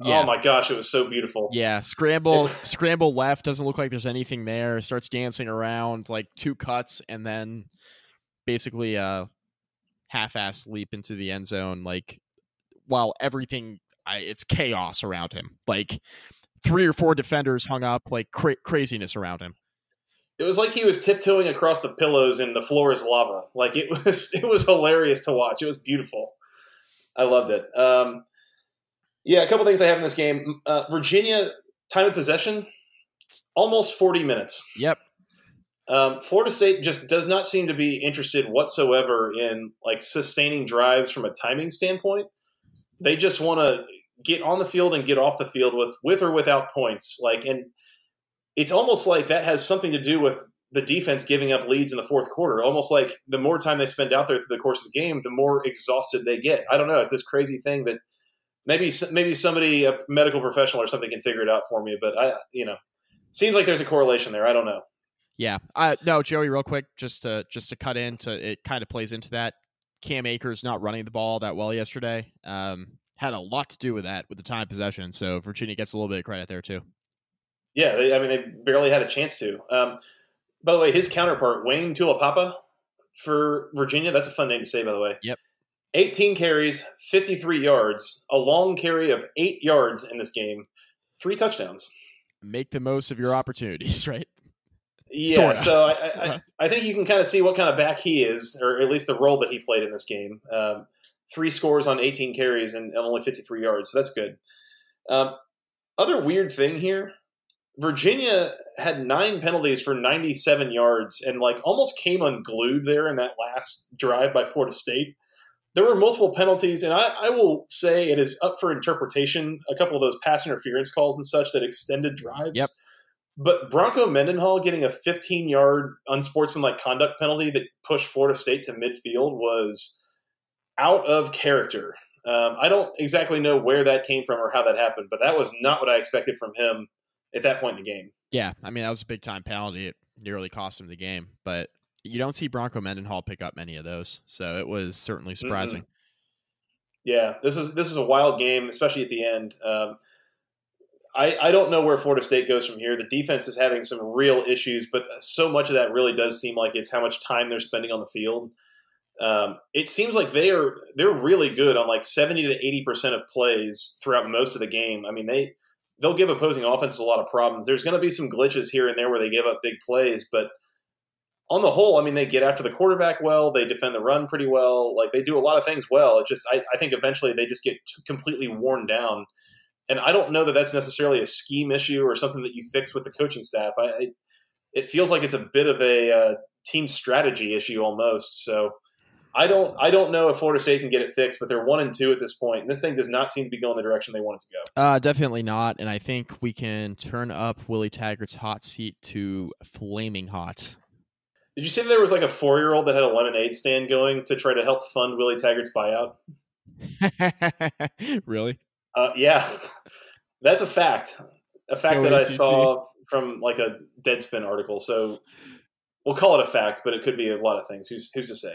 [SPEAKER 2] Yeah.
[SPEAKER 1] oh my gosh it was so beautiful
[SPEAKER 2] yeah. Scramble, scramble left. Doesn't look like there's anything there. Starts dancing around like two cuts, and then basically a half-ass leap into the end zone. Like while everything, I, it's chaos around him. Like three or four defenders hung up, like cra- craziness around him.
[SPEAKER 1] It was like he was tiptoeing across the pillows and the floor is lava. Like it was, it was hilarious to watch. It was beautiful. I loved it. Um, yeah, a couple things I have in this game. Uh, Virginia time of possession, almost forty minutes.
[SPEAKER 2] Yep.
[SPEAKER 1] Um, Florida State just does not seem to be interested whatsoever in like sustaining drives from a timing standpoint. They just want to get on the field and get off the field with with or without points. Like, and it's almost like that has something to do with the defense giving up leads in the fourth quarter. Almost like the more time they spend out there through the course of the game, the more exhausted they get. I don't know. It's this crazy thing that maybe maybe somebody, a medical professional or something, can figure it out for me. But I, you know, seems like there's a correlation there. I don't know.
[SPEAKER 2] Yeah. Uh, no, Joey, real quick, just to just to cut into it, kind of plays into that. Cam Akers not running the ball that well yesterday um, had a lot to do with that with the time possession. So Virginia gets a little bit of credit there too.
[SPEAKER 1] Yeah, they, I mean they barely had a chance to. Um, by the way, his counterpart Wayne Taulapapa for Virginia. That's a fun name to say, by the way.
[SPEAKER 2] Yep.
[SPEAKER 1] 18 carries, 53 yards, a long carry of eight yards in this game, three touchdowns.
[SPEAKER 2] Make the most of your opportunities, right?
[SPEAKER 1] Yeah,
[SPEAKER 2] Sorta.
[SPEAKER 1] so I, I, I think you can kind of see what kind of back he is, or at least the role that he played in this game. Um, three scores on 18 carries and, and only 53 yards, so that's good. Um, other weird thing here Virginia had nine penalties for 97 yards and like almost came unglued there in that last drive by Florida State. There were multiple penalties, and I, I will say it is up for interpretation. A couple of those pass interference calls and such that extended drives.
[SPEAKER 2] Yep.
[SPEAKER 1] But Bronco Mendenhall getting a 15 yard unsportsmanlike conduct penalty that pushed Florida State to midfield was out of character. Um, I don't exactly know where that came from or how that happened, but that was not what I expected from him at that point in the game.
[SPEAKER 2] Yeah, I mean that was a big time penalty. It nearly cost him the game, but you don't see Bronco Mendenhall pick up many of those, so it was certainly surprising.
[SPEAKER 1] Yeah, this is this is a wild game, especially at the end. Um, I I don't know where Florida State goes from here. The defense is having some real issues, but so much of that really does seem like it's how much time they're spending on the field. Um, it seems like they are they're really good on like seventy to eighty percent of plays throughout most of the game. I mean they they'll give opposing offenses a lot of problems. There's going to be some glitches here and there where they give up big plays, but on the whole, I mean, they get after the quarterback well. They defend the run pretty well. Like they do a lot of things well. It just, I, I think eventually they just get completely worn down. And I don't know that that's necessarily a scheme issue or something that you fix with the coaching staff. I, I it feels like it's a bit of a uh, team strategy issue almost. So I don't I don't know if Florida State can get it fixed, but they're one and two at this point, and this thing does not seem to be going the direction they want it to
[SPEAKER 2] go. Uh, definitely not, and I think we can turn up Willie Taggart's hot seat to flaming hot.
[SPEAKER 1] Did you say there was like a four year old that had a lemonade stand going to try to help fund Willie Taggart's buyout?
[SPEAKER 2] really?
[SPEAKER 1] Uh, yeah, that's a fact. A fact that I saw from like a Deadspin article. So we'll call it a fact, but it could be a lot of things. Who's who's to say?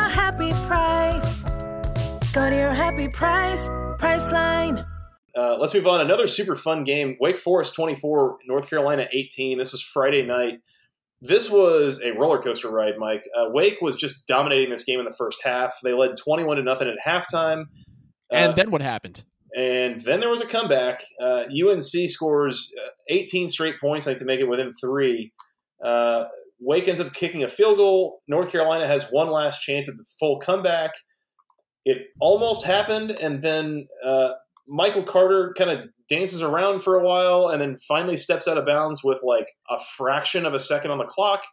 [SPEAKER 4] happy price. Go to your happy price, Priceline.
[SPEAKER 1] Uh, let's move on. Another super fun game. Wake Forest 24, North Carolina 18. This was Friday night. This was a roller coaster ride, Mike. Uh, Wake was just dominating this game in the first half. They led 21 to nothing at halftime.
[SPEAKER 2] And uh, then what happened?
[SPEAKER 1] And then there was a comeback. UNC uh, scores uh, 18 straight points, like to make it within three. Wake ends up kicking a field goal. North Carolina has one last chance at the full comeback. It almost happened, and then uh, Michael Carter kind of dances around for a while and then finally steps out of bounds with like a fraction of a second on the clock.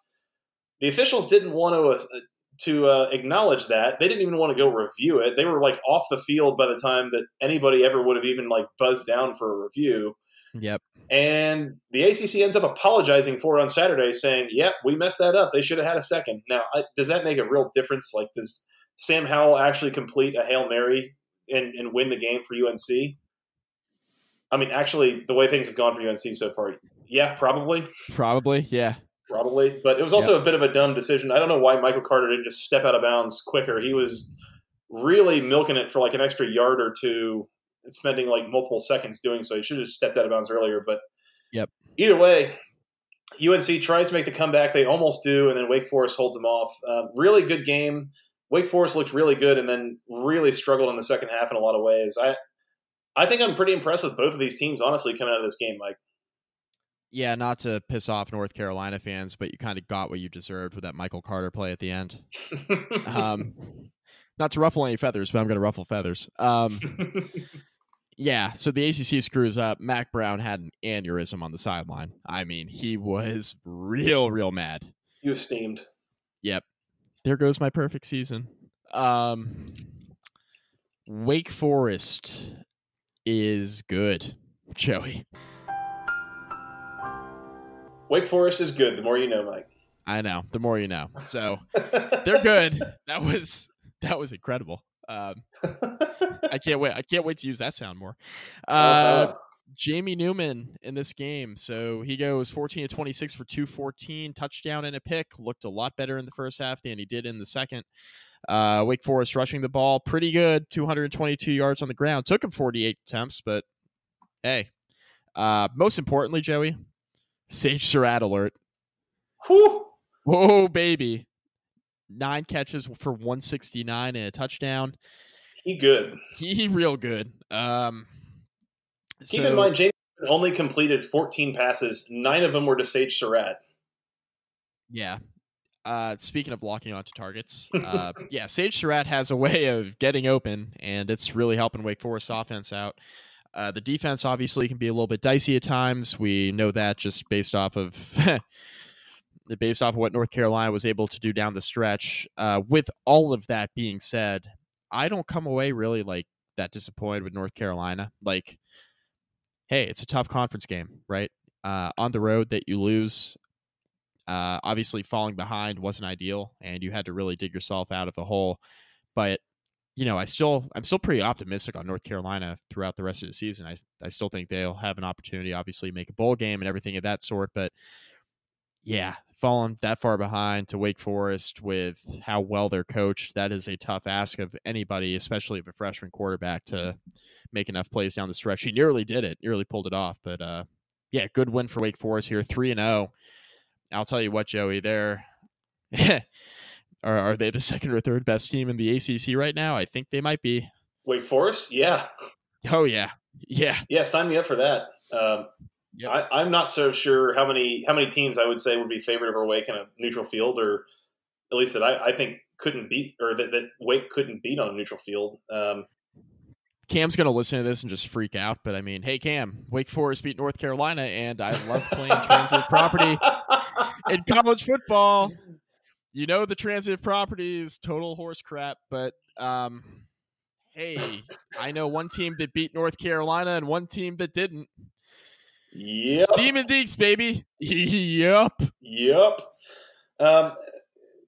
[SPEAKER 1] The officials didn't want to uh, to uh, acknowledge that. They didn't even want to go review it. They were like off the field by the time that anybody ever would have even like buzzed down for a review.
[SPEAKER 2] Yep.
[SPEAKER 1] And the ACC ends up apologizing for it on Saturday, saying, "Yep, we messed that up. They should have had a second. Now, I, does that make a real difference? Like, does Sam Howell actually complete a hail mary and, and win the game for UNC? I mean, actually, the way things have gone for UNC so far, yeah, probably.
[SPEAKER 2] Probably, yeah.
[SPEAKER 1] Probably, but it was also a bit of a dumb decision. I don't know why Michael Carter didn't just step out of bounds quicker. He was really milking it for like an extra yard or two, spending like multiple seconds doing so. He should have stepped out of bounds earlier. But
[SPEAKER 2] Yep.
[SPEAKER 1] Either way, UNC tries to make the comeback. They almost do, and then Wake Forest holds them off. Uh, really good game. Wake Forest looked really good, and then really struggled in the second half in a lot of ways. I, I think I'm pretty impressed with both of these teams, honestly, coming out of this game, Mike.
[SPEAKER 2] Yeah, not to piss off North Carolina fans, but you kind of got what you deserved with that Michael Carter play at the end. Um, not to ruffle any feathers, but I'm going to ruffle feathers. Um, yeah, so the ACC screws up. Mack Brown had an aneurysm on the sideline. I mean, he was real, real mad.
[SPEAKER 1] you steamed.
[SPEAKER 2] Yep. There goes my perfect season. Um, Wake Forest is good, Joey.
[SPEAKER 1] Wake Forest is good. The more you know, Mike.
[SPEAKER 2] I know. The more you know. So they're good. That was that was incredible. Um, I can't wait. I can't wait to use that sound more. Uh,
[SPEAKER 1] Uh-huh.
[SPEAKER 2] Jamie Newman in this game. So he goes 14 to 26 for 214, touchdown and a pick. Looked a lot better in the first half than he did in the second. Uh, Wake Forest rushing the ball pretty good, 222 yards on the ground. Took him 48 attempts, but hey. Uh, most importantly, Joey, Sage Surratt alert.
[SPEAKER 1] Whew.
[SPEAKER 2] Whoa, baby. Nine catches for 169 and a touchdown.
[SPEAKER 1] He good.
[SPEAKER 2] He real good. Um,
[SPEAKER 1] Keep
[SPEAKER 2] so-
[SPEAKER 1] in mind, James only completed 14 passes. Nine of them were to Sage Surratt.
[SPEAKER 2] Yeah. Uh, speaking of locking onto targets, uh, yeah, Sage Surratt has a way of getting open, and it's really helping Wake Forest offense out. Uh, the defense obviously can be a little bit dicey at times. We know that just based off of based off of what North Carolina was able to do down the stretch. Uh, with all of that being said, I don't come away really like that disappointed with North Carolina. Like, hey, it's a tough conference game, right? Uh, on the road that you lose. Uh, obviously, falling behind wasn't ideal, and you had to really dig yourself out of the hole. But you know, I still, I'm still pretty optimistic on North Carolina throughout the rest of the season. I, I still think they'll have an opportunity, obviously, make a bowl game and everything of that sort. But yeah, falling that far behind to Wake Forest with how well they're coached, that is a tough ask of anybody, especially of a freshman quarterback, to make enough plays down the stretch. He nearly did it, nearly pulled it off. But uh, yeah, good win for Wake Forest here, three and zero. I'll tell you what, Joey, they're are are they the second or third best team in the ACC right now? I think they might be.
[SPEAKER 1] Wake Forest? Yeah.
[SPEAKER 2] Oh yeah, yeah.
[SPEAKER 1] Yeah, sign me up for that. Um,
[SPEAKER 2] Yep.
[SPEAKER 1] I, I'm not so sure how many how many teams I would say would be favored over Wake in a neutral field, or at least that I, I think couldn't beat, or that, that Wake couldn't beat on a neutral field. Um,
[SPEAKER 2] Cam's gonna listen to this and just freak out, but I mean, hey Cam, Wake Forest beat North Carolina, and I love playing transitive property in college football. You know the transitive property is total horse crap, but um, hey, I know one team that beat North Carolina and one team that didn't.
[SPEAKER 1] Yep.
[SPEAKER 2] Steam and Deeks, baby. yep.
[SPEAKER 1] Yep. Um,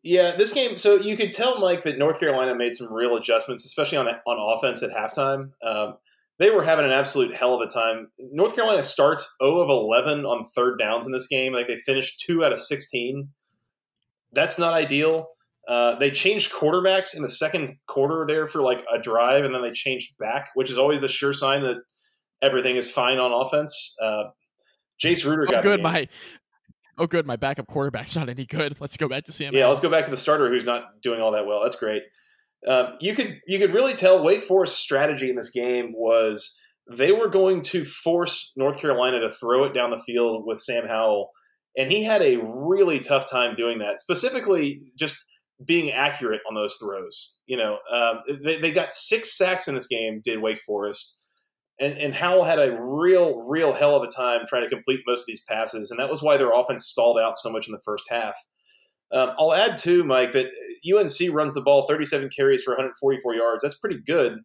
[SPEAKER 1] yeah, this game. So you could tell, Mike, that North Carolina made some real adjustments, especially on on offense at halftime. Um, they were having an absolute hell of a time. North Carolina starts 0 of 11 on third downs in this game. Like they finished two out of 16. That's not ideal. Uh, they changed quarterbacks in the second quarter there for like a drive, and then they changed back, which is always the sure sign that everything is fine on offense. Uh, Jace Ruder
[SPEAKER 2] Oh,
[SPEAKER 1] got
[SPEAKER 2] good. My oh, good. My backup quarterback's not any good. Let's go back to Sam.
[SPEAKER 1] Yeah, let's go back to the starter who's not doing all that well. That's great. Um, you could you could really tell Wake Forest's strategy in this game was they were going to force North Carolina to throw it down the field with Sam Howell, and he had a really tough time doing that. Specifically, just being accurate on those throws. You know, um, they, they got six sacks in this game. Did Wake Forest. And, and Howell had a real, real hell of a time trying to complete most of these passes, and that was why their offense stalled out so much in the first half. Um, I'll add too, Mike, that UNC runs the ball 37 carries for 144 yards. That's pretty good.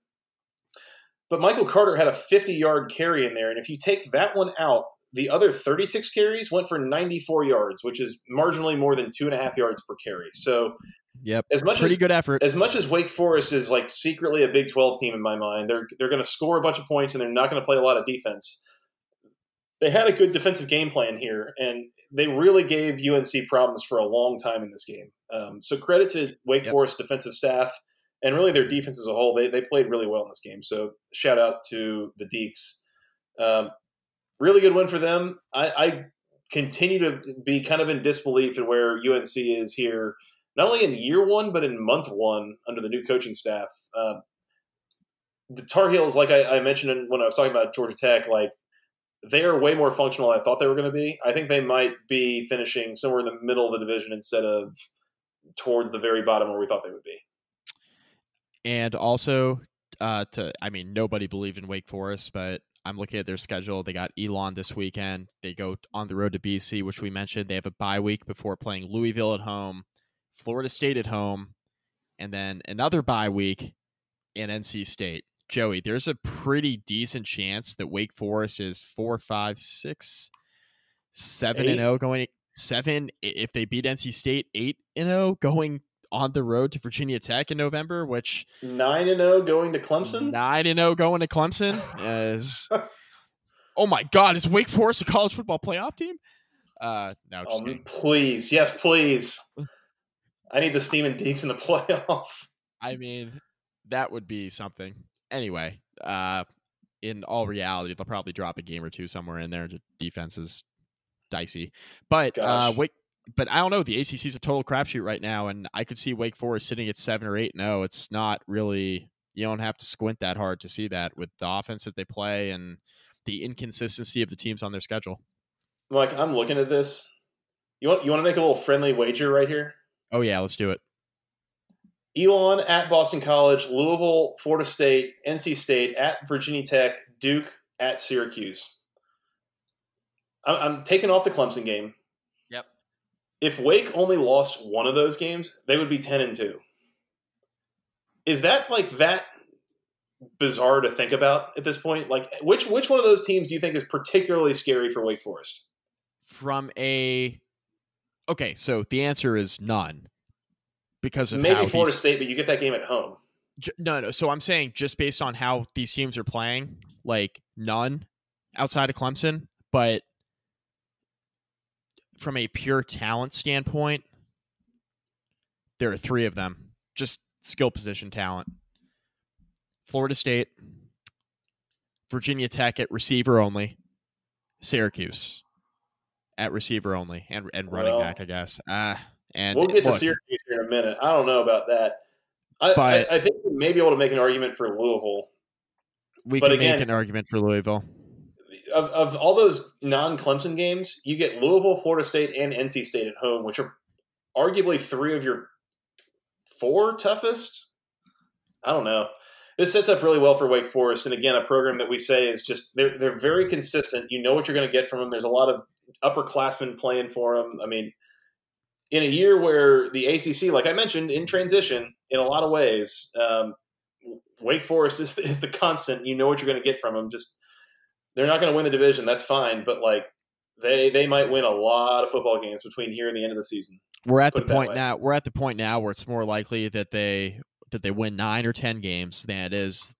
[SPEAKER 1] But Michael Carter had a 50 yard carry in there, and if you take that one out, the other 36 carries went for 94 yards, which is marginally more than two and a half yards per carry. So
[SPEAKER 2] Yep.
[SPEAKER 1] as much
[SPEAKER 2] Pretty
[SPEAKER 1] as,
[SPEAKER 2] good effort.
[SPEAKER 1] as much as Wake Forest is like secretly a Big 12 team in my mind, they're they're going to score a bunch of points and they're not going to play a lot of defense. they had a good defensive game plan here, and they really gave UNC problems for a long time in this game. Um, so credit to Wake
[SPEAKER 2] Yep.
[SPEAKER 1] Forest defensive staff and really their defense as a whole. They they played really well in this game. So shout out to the Deeks. Um, really good win for them. I, I continue to be kind of in disbelief at where UNC is here, not only in year one but in month one under the new coaching staff. Um, the Tar Heels, like I, I mentioned when I was talking about Georgia Tech, like they are way more functional than I thought they were going to be. I think they might be finishing somewhere in the middle of the division instead of towards the very bottom where we thought they would be.
[SPEAKER 2] And also, uh, to I mean, nobody believed in Wake Forest, but I'm looking at their schedule. They got Elon this weekend. They go on the road to BC, which we mentioned. They have a bye week before playing Louisville at home, Florida State at home, and then another bye week in NC State. Joey, there's a pretty decent chance that Wake Forest is four, five, six, seven and
[SPEAKER 1] Eight.
[SPEAKER 2] zero going seven. If they beat NC State, eight and zero going on the road to Virginia Tech in November, which
[SPEAKER 1] Nine and zero going to Clemson.
[SPEAKER 2] Nine and zero going to Clemson. Is oh my god, is Wake Forest a college football playoff team? Uh, no,
[SPEAKER 1] Um, please, yes, please. I need the Steaming Deeks in the playoff.
[SPEAKER 2] I mean, that would be something. Anyway, uh, in all reality, they'll probably drop a game or two somewhere in there. The defense is dicey, but uh, Wake. But I don't know. The ACC is a total crapshoot right now, and I could see Wake Forest sitting at seven or eight. No, it's not really. You don't have to squint that hard to see that with the offense that they play and the inconsistency of the teams on their schedule.
[SPEAKER 1] Mike, I'm looking at this. You want you want to make a little friendly wager right here?
[SPEAKER 2] Oh yeah, let's do it.
[SPEAKER 1] Elon at Boston College, Louisville, Florida State, NC State, at Virginia Tech, Duke, at Syracuse. I'm, I'm taking off the Clemson game.
[SPEAKER 2] Yep.
[SPEAKER 1] If Wake only lost one of those games, they would be ten and two. Is that like that bizarre to think about at this point? Like, which which one of those teams do you think is particularly scary for Wake Forest?
[SPEAKER 2] From a okay, so the answer is none because of
[SPEAKER 1] Maybe Florida
[SPEAKER 2] these-
[SPEAKER 1] State, but you get that game at home.
[SPEAKER 2] No, no. So I'm saying just based on how these teams are playing, like none outside of Clemson, but from a pure talent standpoint, there are three of them. Just skill position talent. Florida State, Virginia Tech at receiver only, Syracuse at receiver only, and and running
[SPEAKER 1] Well,
[SPEAKER 2] back, I guess. Uh and
[SPEAKER 1] We'll get to
[SPEAKER 2] look,
[SPEAKER 1] Syracuse here in a minute. I don't know about that. I,
[SPEAKER 2] But-
[SPEAKER 1] I, I think we may be able to make an argument for Louisville.
[SPEAKER 2] we
[SPEAKER 1] but
[SPEAKER 2] can
[SPEAKER 1] again-
[SPEAKER 2] make an argument for Louisville.
[SPEAKER 1] Of, of all those non-Clemson games, you get Louisville, Florida State, and NC State at home, which are arguably three of your four toughest. I don't know. This sets up really well for Wake Forest, and again, a program that we say is just they're they're very consistent. You know what you're going to get from them. There's a lot of upperclassmen playing for them. I mean, in a year where the ACC, like I mentioned, in transition in a lot of ways, um, Wake Forest is is the constant. You know what you're going to get from them. Just they're not going to win the division. That's fine, but like they they might win a lot of football games between here and the end of the season.
[SPEAKER 2] We're at
[SPEAKER 1] Put
[SPEAKER 2] the point now. We're at the point now where it's more likely that they that they win nine or ten games than it is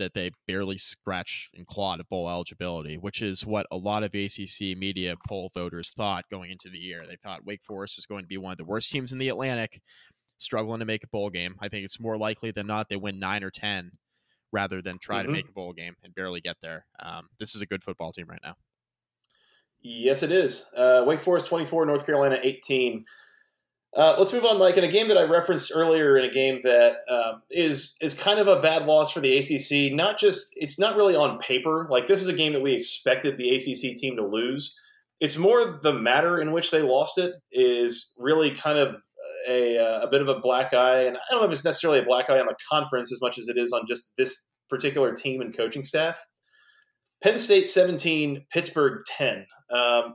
[SPEAKER 2] that they barely scratch and claw to bowl eligibility, which is what a lot of ACC media poll voters thought going into the year. They thought Wake Forest was going to be one of the worst teams in the Atlantic, struggling to make a bowl game. I think it's more likely than not they win nine or ten rather than try
[SPEAKER 1] Mhm.
[SPEAKER 2] to make a bowl game and barely get there. Um, this is a good football team right now.
[SPEAKER 1] Yes, it is. Uh, Wake Forest 24, North Carolina 18. Uh, let's move on, Mike. In a game that I referenced earlier, in a game that um, is is kind of a bad loss for the ACC. Not just it's not really on paper. Like this is a game that we expected the ACC team to lose. It's more the matter in which they lost it is really kind of a a bit of a black eye, and I don't know if it's necessarily a black eye on the conference as much as it is on just this particular team and coaching staff. Penn State 17, Pittsburgh 10. Um,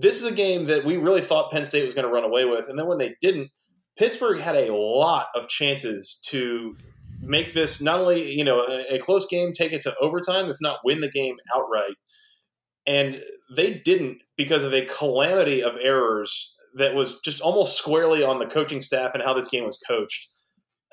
[SPEAKER 1] this is a game that we really thought Penn State was going to run away with. And then when they didn't, Pittsburgh had a lot of chances to make this not only, you know, a, a close game, take it to overtime, if not win the game outright. And they didn't because of a calamity of errors that was just almost squarely on the coaching staff and how this game was coached.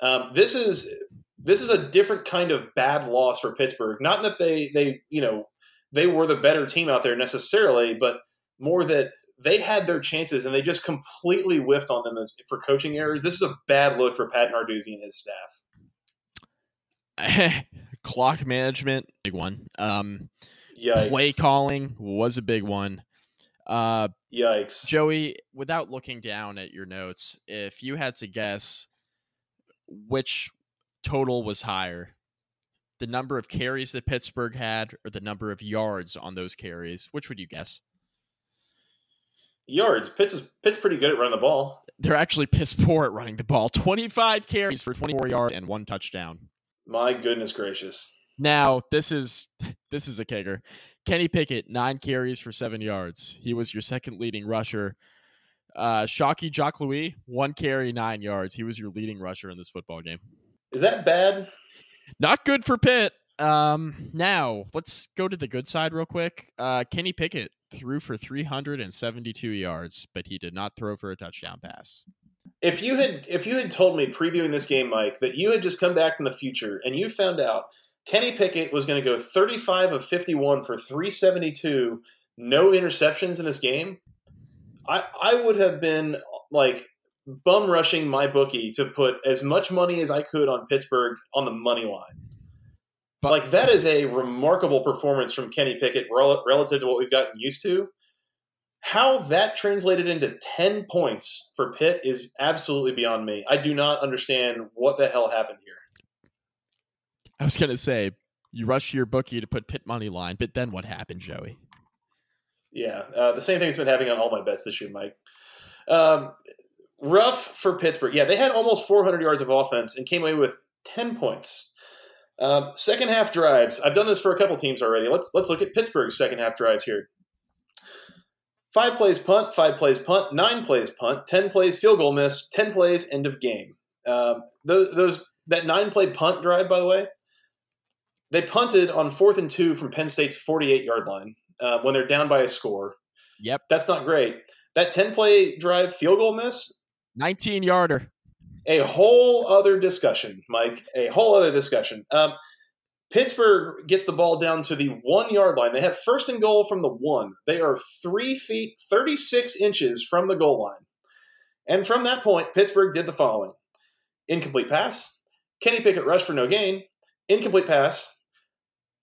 [SPEAKER 1] Um, this is this is a different kind of bad loss for Pittsburgh. Not that they they you know they were the better team out there necessarily, but more that they had their chances and they just completely whiffed on them as, for coaching errors. This is a bad look for Pat Narduzzi and his
[SPEAKER 2] staff. Clock management, big one. Um,
[SPEAKER 1] Yikes.
[SPEAKER 2] Play calling was a big one. Uh,
[SPEAKER 1] Yikes.
[SPEAKER 2] Joey, without looking down at your notes, if you had to guess which total was higher, the number of carries that Pittsburgh had or the number of yards on those carries, which would you guess?
[SPEAKER 1] Yards. Pitts is Pitt's pretty good at running the ball.
[SPEAKER 2] They're actually piss poor at running the ball. 25 carries for 24 yards and one touchdown.
[SPEAKER 1] My goodness gracious.
[SPEAKER 2] Now, this is this is a kicker. Kenny Pickett, nine carries for seven yards. He was your second leading rusher. Uh, Shocky Jacques-Louis, one carry, nine yards. He was your leading rusher in this football game.
[SPEAKER 1] Is that bad?
[SPEAKER 2] Not good for Pitt. Um, now let's go to the good side real quick. Uh, Kenny Pickett threw for 372 yards, but he did not throw for a touchdown pass.
[SPEAKER 1] If you had if you had told me previewing this game, Mike, that you had just come back from the future and you found out Kenny Pickett was going to go 35 of 51 for 372, no interceptions in this game, I, I would have been like bum rushing my bookie to put as much money as I could on Pittsburgh on the money line. But, like that is a remarkable performance from Kenny Pickett rel- relative to what we've gotten used to. How that translated into 10 points for Pitt is absolutely beyond me. I do not understand what the hell happened here.
[SPEAKER 2] I was going to say, you rush your bookie to put Pitt money line, but then what happened, Joey?
[SPEAKER 1] Yeah, uh, the same thing's been happening on all my bets this year, Mike. Um, rough for Pittsburgh. Yeah, they had almost 400 yards of offense and came away with 10 points. Um, second half drives. I've done this for a couple teams already. Let's let's look at Pittsburgh's second half drives here. Five plays punt, five plays punt, nine plays punt, ten plays field goal miss, ten plays end of game. Um, those, those that nine play punt drive, by the way, they punted on fourth and two from Penn State's 48 yard line uh, when they're down by a score.
[SPEAKER 2] Yep.
[SPEAKER 1] That's not great. That 10 play drive field goal miss,
[SPEAKER 2] 19 yarder.
[SPEAKER 1] A whole other discussion, Mike. A whole other discussion. Um, Pittsburgh gets the ball down to the one yard line. They have first and goal from the one. They are three feet, 36 inches from the goal line. And from that point, Pittsburgh did the following incomplete pass. Kenny Pickett rushed for no gain. Incomplete pass.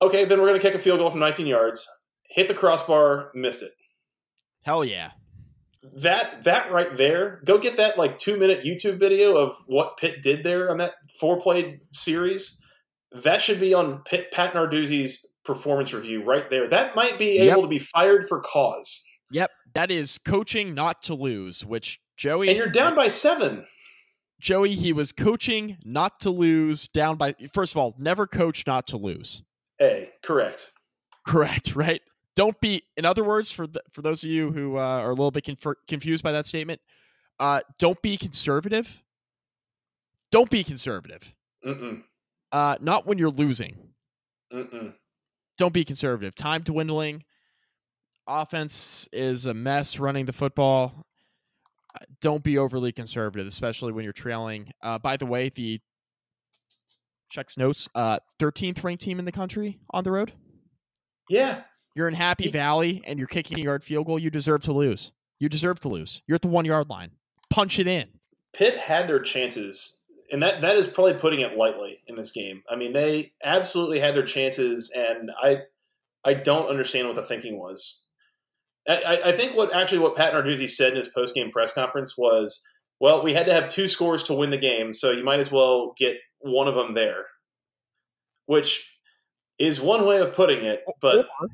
[SPEAKER 1] Okay, then we're going to kick a field goal from 19 yards. Hit the crossbar, missed it.
[SPEAKER 2] Hell yeah.
[SPEAKER 1] That that right there, go get that like two minute YouTube video of what Pitt did there on that four play series. That should be on Pitt, Pat Narduzzi's performance review right there. That might be able yep. to be fired for cause.
[SPEAKER 2] Yep, that is coaching not to lose, which Joey
[SPEAKER 1] and you're down by seven.
[SPEAKER 2] Joey, he was coaching not to lose, down by first of all, never coach not to lose.
[SPEAKER 1] A correct,
[SPEAKER 2] correct, right? Don't be. In other words, for the, for those of you who uh, are a little bit conf- confused by that statement, uh, don't be conservative. Don't be conservative.
[SPEAKER 1] Mm-mm.
[SPEAKER 2] Uh, not when you're losing.
[SPEAKER 1] Mm-mm.
[SPEAKER 2] Don't be conservative. Time dwindling. Offense is a mess running the football. Uh, don't be overly conservative, especially when you're trailing. Uh, by the way, the checks notes, uh, 13th ranked team in the country on the road.
[SPEAKER 1] Yeah.
[SPEAKER 2] You're in Happy Valley and you're kicking a yard field goal. You deserve to lose. You deserve to lose. You're at the one yard line. Punch it in.
[SPEAKER 1] Pitt had their chances, and that that is probably putting it lightly in this game. I mean, they absolutely had their chances, and I I don't understand what the thinking was. I, I think what actually what Pat Narduzzi said in his post game press conference was, "Well, we had to have two scores to win the game, so you might as well get one of them there," which is one way of putting it, oh, but.
[SPEAKER 2] Or,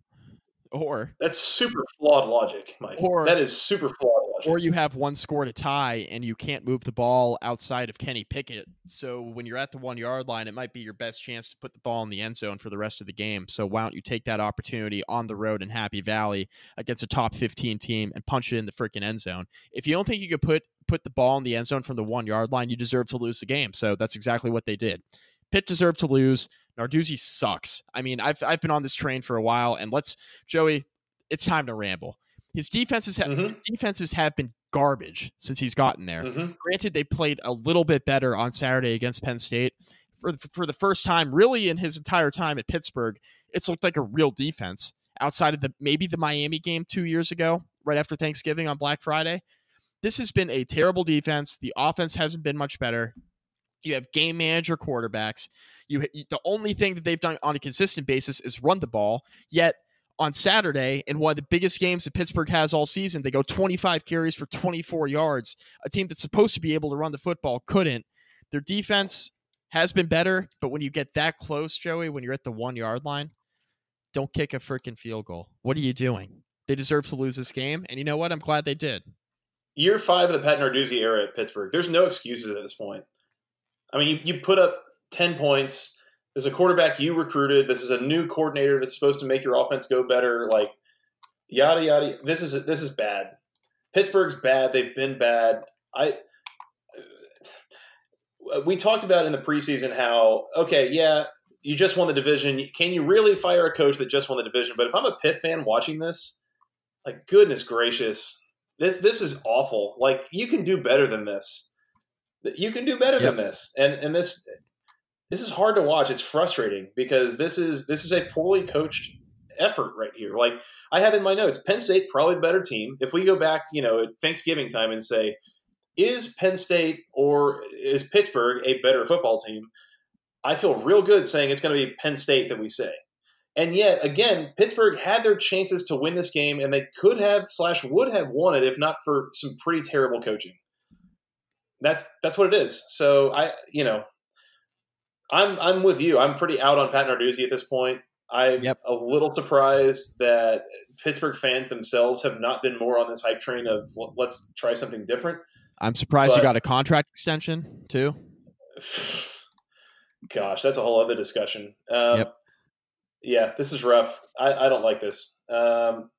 [SPEAKER 2] or
[SPEAKER 1] that's super flawed logic, Mike. Or that is super flawed logic.
[SPEAKER 2] Or you have one score to tie, and you can't move the ball outside of Kenny Pickett. So when you're at the one yard line, it might be your best chance to put the ball in the end zone for the rest of the game. So why don't you take that opportunity on the road in Happy Valley against a top 15 team and punch it in the freaking end zone? If you don't think you could put put the ball in the end zone from the one yard line, you deserve to lose the game. So that's exactly what they did. Pitt deserved to lose. Narduzzi sucks. I mean, I've I've been on this train for a while, and let's Joey, it's time to ramble. His defenses have mm-hmm. defenses have been garbage since he's gotten there.
[SPEAKER 1] Mm-hmm.
[SPEAKER 2] Granted, they played a little bit better on Saturday against Penn State. For for the first time, really in his entire time at Pittsburgh, it's looked like a real defense outside of the maybe the Miami game two years ago, right after Thanksgiving on Black Friday. This has been a terrible defense. The offense hasn't been much better. You have game manager quarterbacks. You the only thing that they've done on a consistent basis is run the ball. Yet on Saturday, in one of the biggest games that Pittsburgh has all season, they go 25 carries for 24 yards. A team that's supposed to be able to run the football couldn't. Their defense has been better, but when you get that close, Joey, when you're at the one yard line, don't kick a freaking field goal. What are you doing? They deserve to lose this game, and you know what? I'm glad they did.
[SPEAKER 1] Year five of the Pat Narduzzi era at Pittsburgh. There's no excuses at this point. I mean, you, you put up 10 points. There's a quarterback you recruited. This is a new coordinator that's supposed to make your offense go better. Like, yada, yada. This is, this is bad. Pittsburgh's bad. They've been bad. I, we talked about in the preseason how, okay, yeah, you just won the division. Can you really fire a coach that just won the division? But if I'm a Pitt fan watching this, like goodness gracious, this this is awful. Like you can do better than this. You can do better yep. than this. And and this this is hard to watch. It's frustrating because this is this is a poorly coached effort right here. Like I have in my notes, Penn State probably the better team. If we go back, you know, at Thanksgiving time and say, is Penn State or is Pittsburgh a better football team? I feel real good saying it's going to be Penn State that we say. And yet, again, Pittsburgh had their chances to win this game, and they could have slash would have won it if not for some pretty terrible coaching. That's that's what it is. So I, you know, I'm I'm with you. I'm pretty out on Pat Narduzzi at this point. I'm yep. a little surprised that Pittsburgh fans themselves have not been more on this hype train of let's try something different.
[SPEAKER 2] I'm surprised but, you got a contract extension too.
[SPEAKER 1] Gosh, that's a whole other discussion. Um, yep. Yeah, this is rough. I, I don't like this. Um,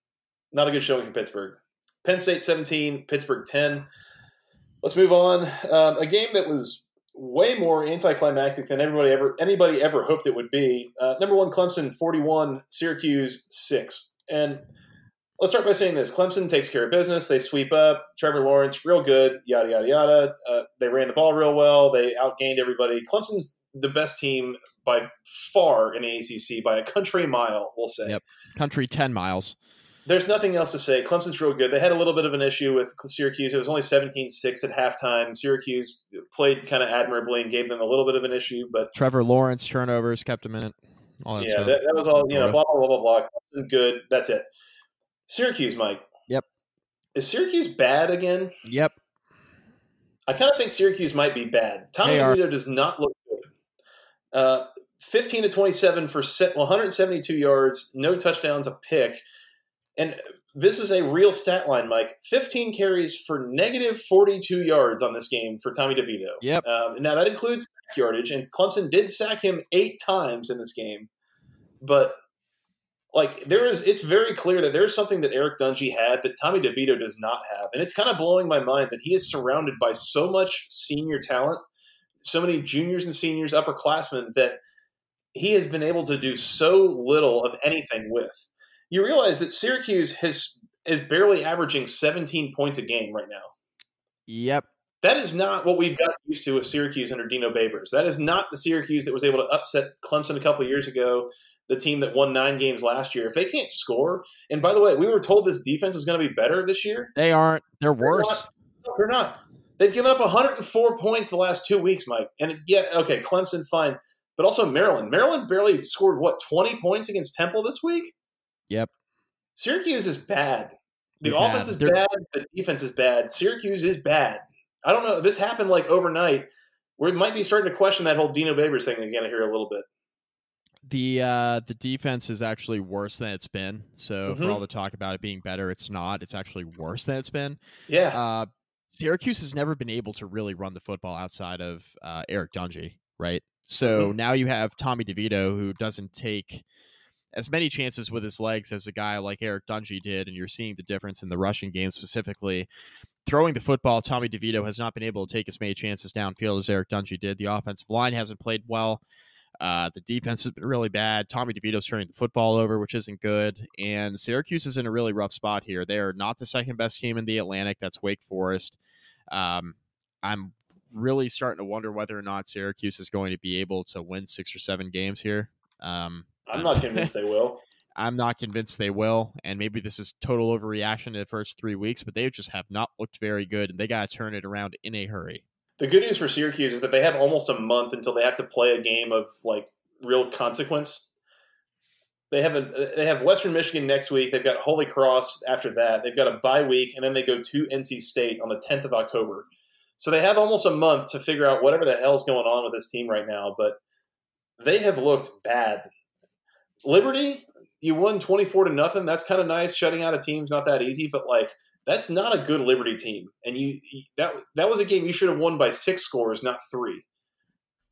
[SPEAKER 1] not a good showing for Pittsburgh. Penn State 17, Pittsburgh 10. Let's move on. Um, a game that was way more anticlimactic than everybody ever anybody ever hoped it would be. Uh, number one, Clemson 41, Syracuse 6. And let's start by saying this Clemson takes care of business. They sweep up. Trevor Lawrence, real good, yada, yada, yada. Uh, they ran the ball real well. They outgained everybody. Clemson's the best team by far in the ACC by a country mile, we'll say.
[SPEAKER 2] Yep. Country 10 miles.
[SPEAKER 1] There's nothing else to say. Clemson's real good. They had a little bit of an issue with Syracuse. It was only 17 6 at halftime. Syracuse played kind of admirably and gave them a little bit of an issue, but.
[SPEAKER 2] Trevor Lawrence turnovers kept them in it.
[SPEAKER 1] yeah, that, that, was all, you know, blah, blah, blah, blah, blah. Good. That's it. Syracuse, Mike.
[SPEAKER 2] Yep.
[SPEAKER 1] Is Syracuse bad again?
[SPEAKER 2] Yep.
[SPEAKER 1] I kind of think Syracuse might be bad. Tommy DeVito does not look good. Uh, 15 to 27 for 172 yards, no touchdowns, a pick. And this is a real stat line, Mike. 15 carries for negative 42 yards on this game for Tommy DeVito.
[SPEAKER 2] Yep.
[SPEAKER 1] Um, now, that includes yardage, and Clemson did sack him eight times in this game. But like there is it's very clear that there's something that Eric Dungey had that Tommy DeVito does not have. And it's kind of blowing my mind that he is surrounded by so much senior talent, so many juniors and seniors, upperclassmen that he has been able to do so little of anything with. You realize that Syracuse has is barely averaging 17 points a game right now.
[SPEAKER 2] Yep.
[SPEAKER 1] That is not what we've got used to with Syracuse under Dino Babers. That is not the Syracuse that was able to upset Clemson a couple years ago the team that won nine games last year, if they can't score, and by the way, we were told this defense is going to be better this year.
[SPEAKER 2] They aren't. They're worse.
[SPEAKER 1] They're not. they're not. They've given up 104 points the last two weeks, Mike. And yeah, okay, Clemson, fine. But also Maryland. Maryland barely scored, what, 20 points against Temple this week?
[SPEAKER 2] Yep.
[SPEAKER 1] Syracuse is bad. The they're offense bad. is they're... bad. The defense is bad. Syracuse is bad. I don't know. This happened like overnight. We might be starting to question that whole Dino Babers thing again here a little bit
[SPEAKER 2] the uh, the defense is actually worse than it's been. So mm-hmm. for all the talk about it being better, it's not. It's actually worse than it's been.
[SPEAKER 1] Yeah.
[SPEAKER 2] Uh, Syracuse has never been able to really run the football outside of uh, Eric Dungey, right? So mm-hmm. now you have Tommy DeVito, who doesn't take as many chances with his legs as a guy like Eric Dungey did, and you're seeing the difference in the rushing game specifically. Throwing the football, Tommy DeVito has not been able to take as many chances downfield as Eric Dungey did. The offensive line hasn't played well. Uh, the defense has been really bad. Tommy DeVito's turning the football over, which isn't good. And Syracuse is in a really rough spot here. They are not the second best team in the Atlantic. That's Wake Forest. Um, I'm really starting to wonder whether or not Syracuse is going to be able to win six or seven games here. Um,
[SPEAKER 1] I'm uh, not convinced they will.
[SPEAKER 2] I'm not convinced they will. And maybe this is total overreaction to the first three weeks, but they just have not looked very good, and they got to turn it around in a hurry.
[SPEAKER 1] The good news for Syracuse is that they have almost a month until they have to play a game of like real consequence. They have a they have Western Michigan next week. They've got Holy Cross after that. They've got a bye week, and then they go to NC State on the 10th of October. So they have almost a month to figure out whatever the hell's going on with this team right now. But they have looked bad. Liberty, you won 24 to nothing. That's kind of nice. Shutting out a team's not that easy, but like that's not a good Liberty team. And you that that was a game you should have won by six scores, not three.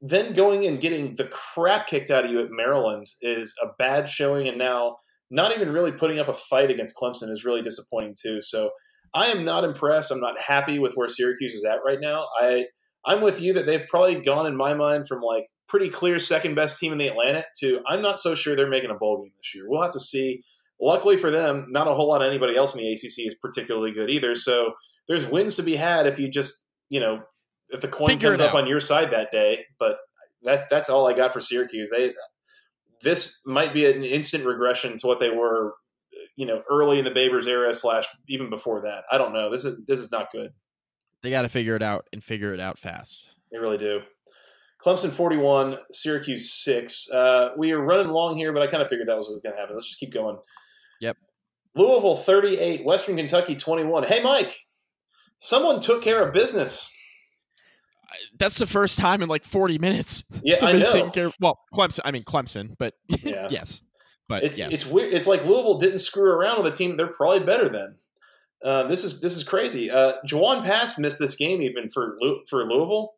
[SPEAKER 1] Then going and getting the crap kicked out of you at Maryland is a bad showing, and now not even really putting up a fight against Clemson is really disappointing too. So I am not impressed. I'm not happy with where Syracuse is at right now. I I'm with you that they've probably gone in my mind from like pretty clear second best team in the Atlantic to I'm not so sure they're making a bowl game this year. We'll have to see. Luckily for them, not a whole lot of anybody else in the ACC is particularly good either. So there's wins to be had if you just you know if the coin
[SPEAKER 2] Figure
[SPEAKER 1] comes up on your side that day. But that's that's all I got for Syracuse. They this might be an instant regression to what they were, you know, early in the Babers era slash even before that. I don't know. This is this is not good.
[SPEAKER 2] They got to figure it out and figure it out fast.
[SPEAKER 1] They really do. Clemson 41, Syracuse 6. Uh, we are running long here, but I kind of figured that was going to happen. Let's just keep going.
[SPEAKER 2] Yep.
[SPEAKER 1] Louisville 38, Western Kentucky 21. Hey, Mike, someone took care of business.
[SPEAKER 2] That's the first time in like 40 minutes.
[SPEAKER 1] Yeah, I know.
[SPEAKER 2] care- well, Clemson. I mean Clemson, but
[SPEAKER 1] Yeah.
[SPEAKER 2] yes, but
[SPEAKER 1] It's
[SPEAKER 2] yes,
[SPEAKER 1] it's weird. It's like Louisville didn't screw around with a team they're probably better than. Uh, this is this is crazy. Uh, Jawon Pass missed this game even for for Louisville.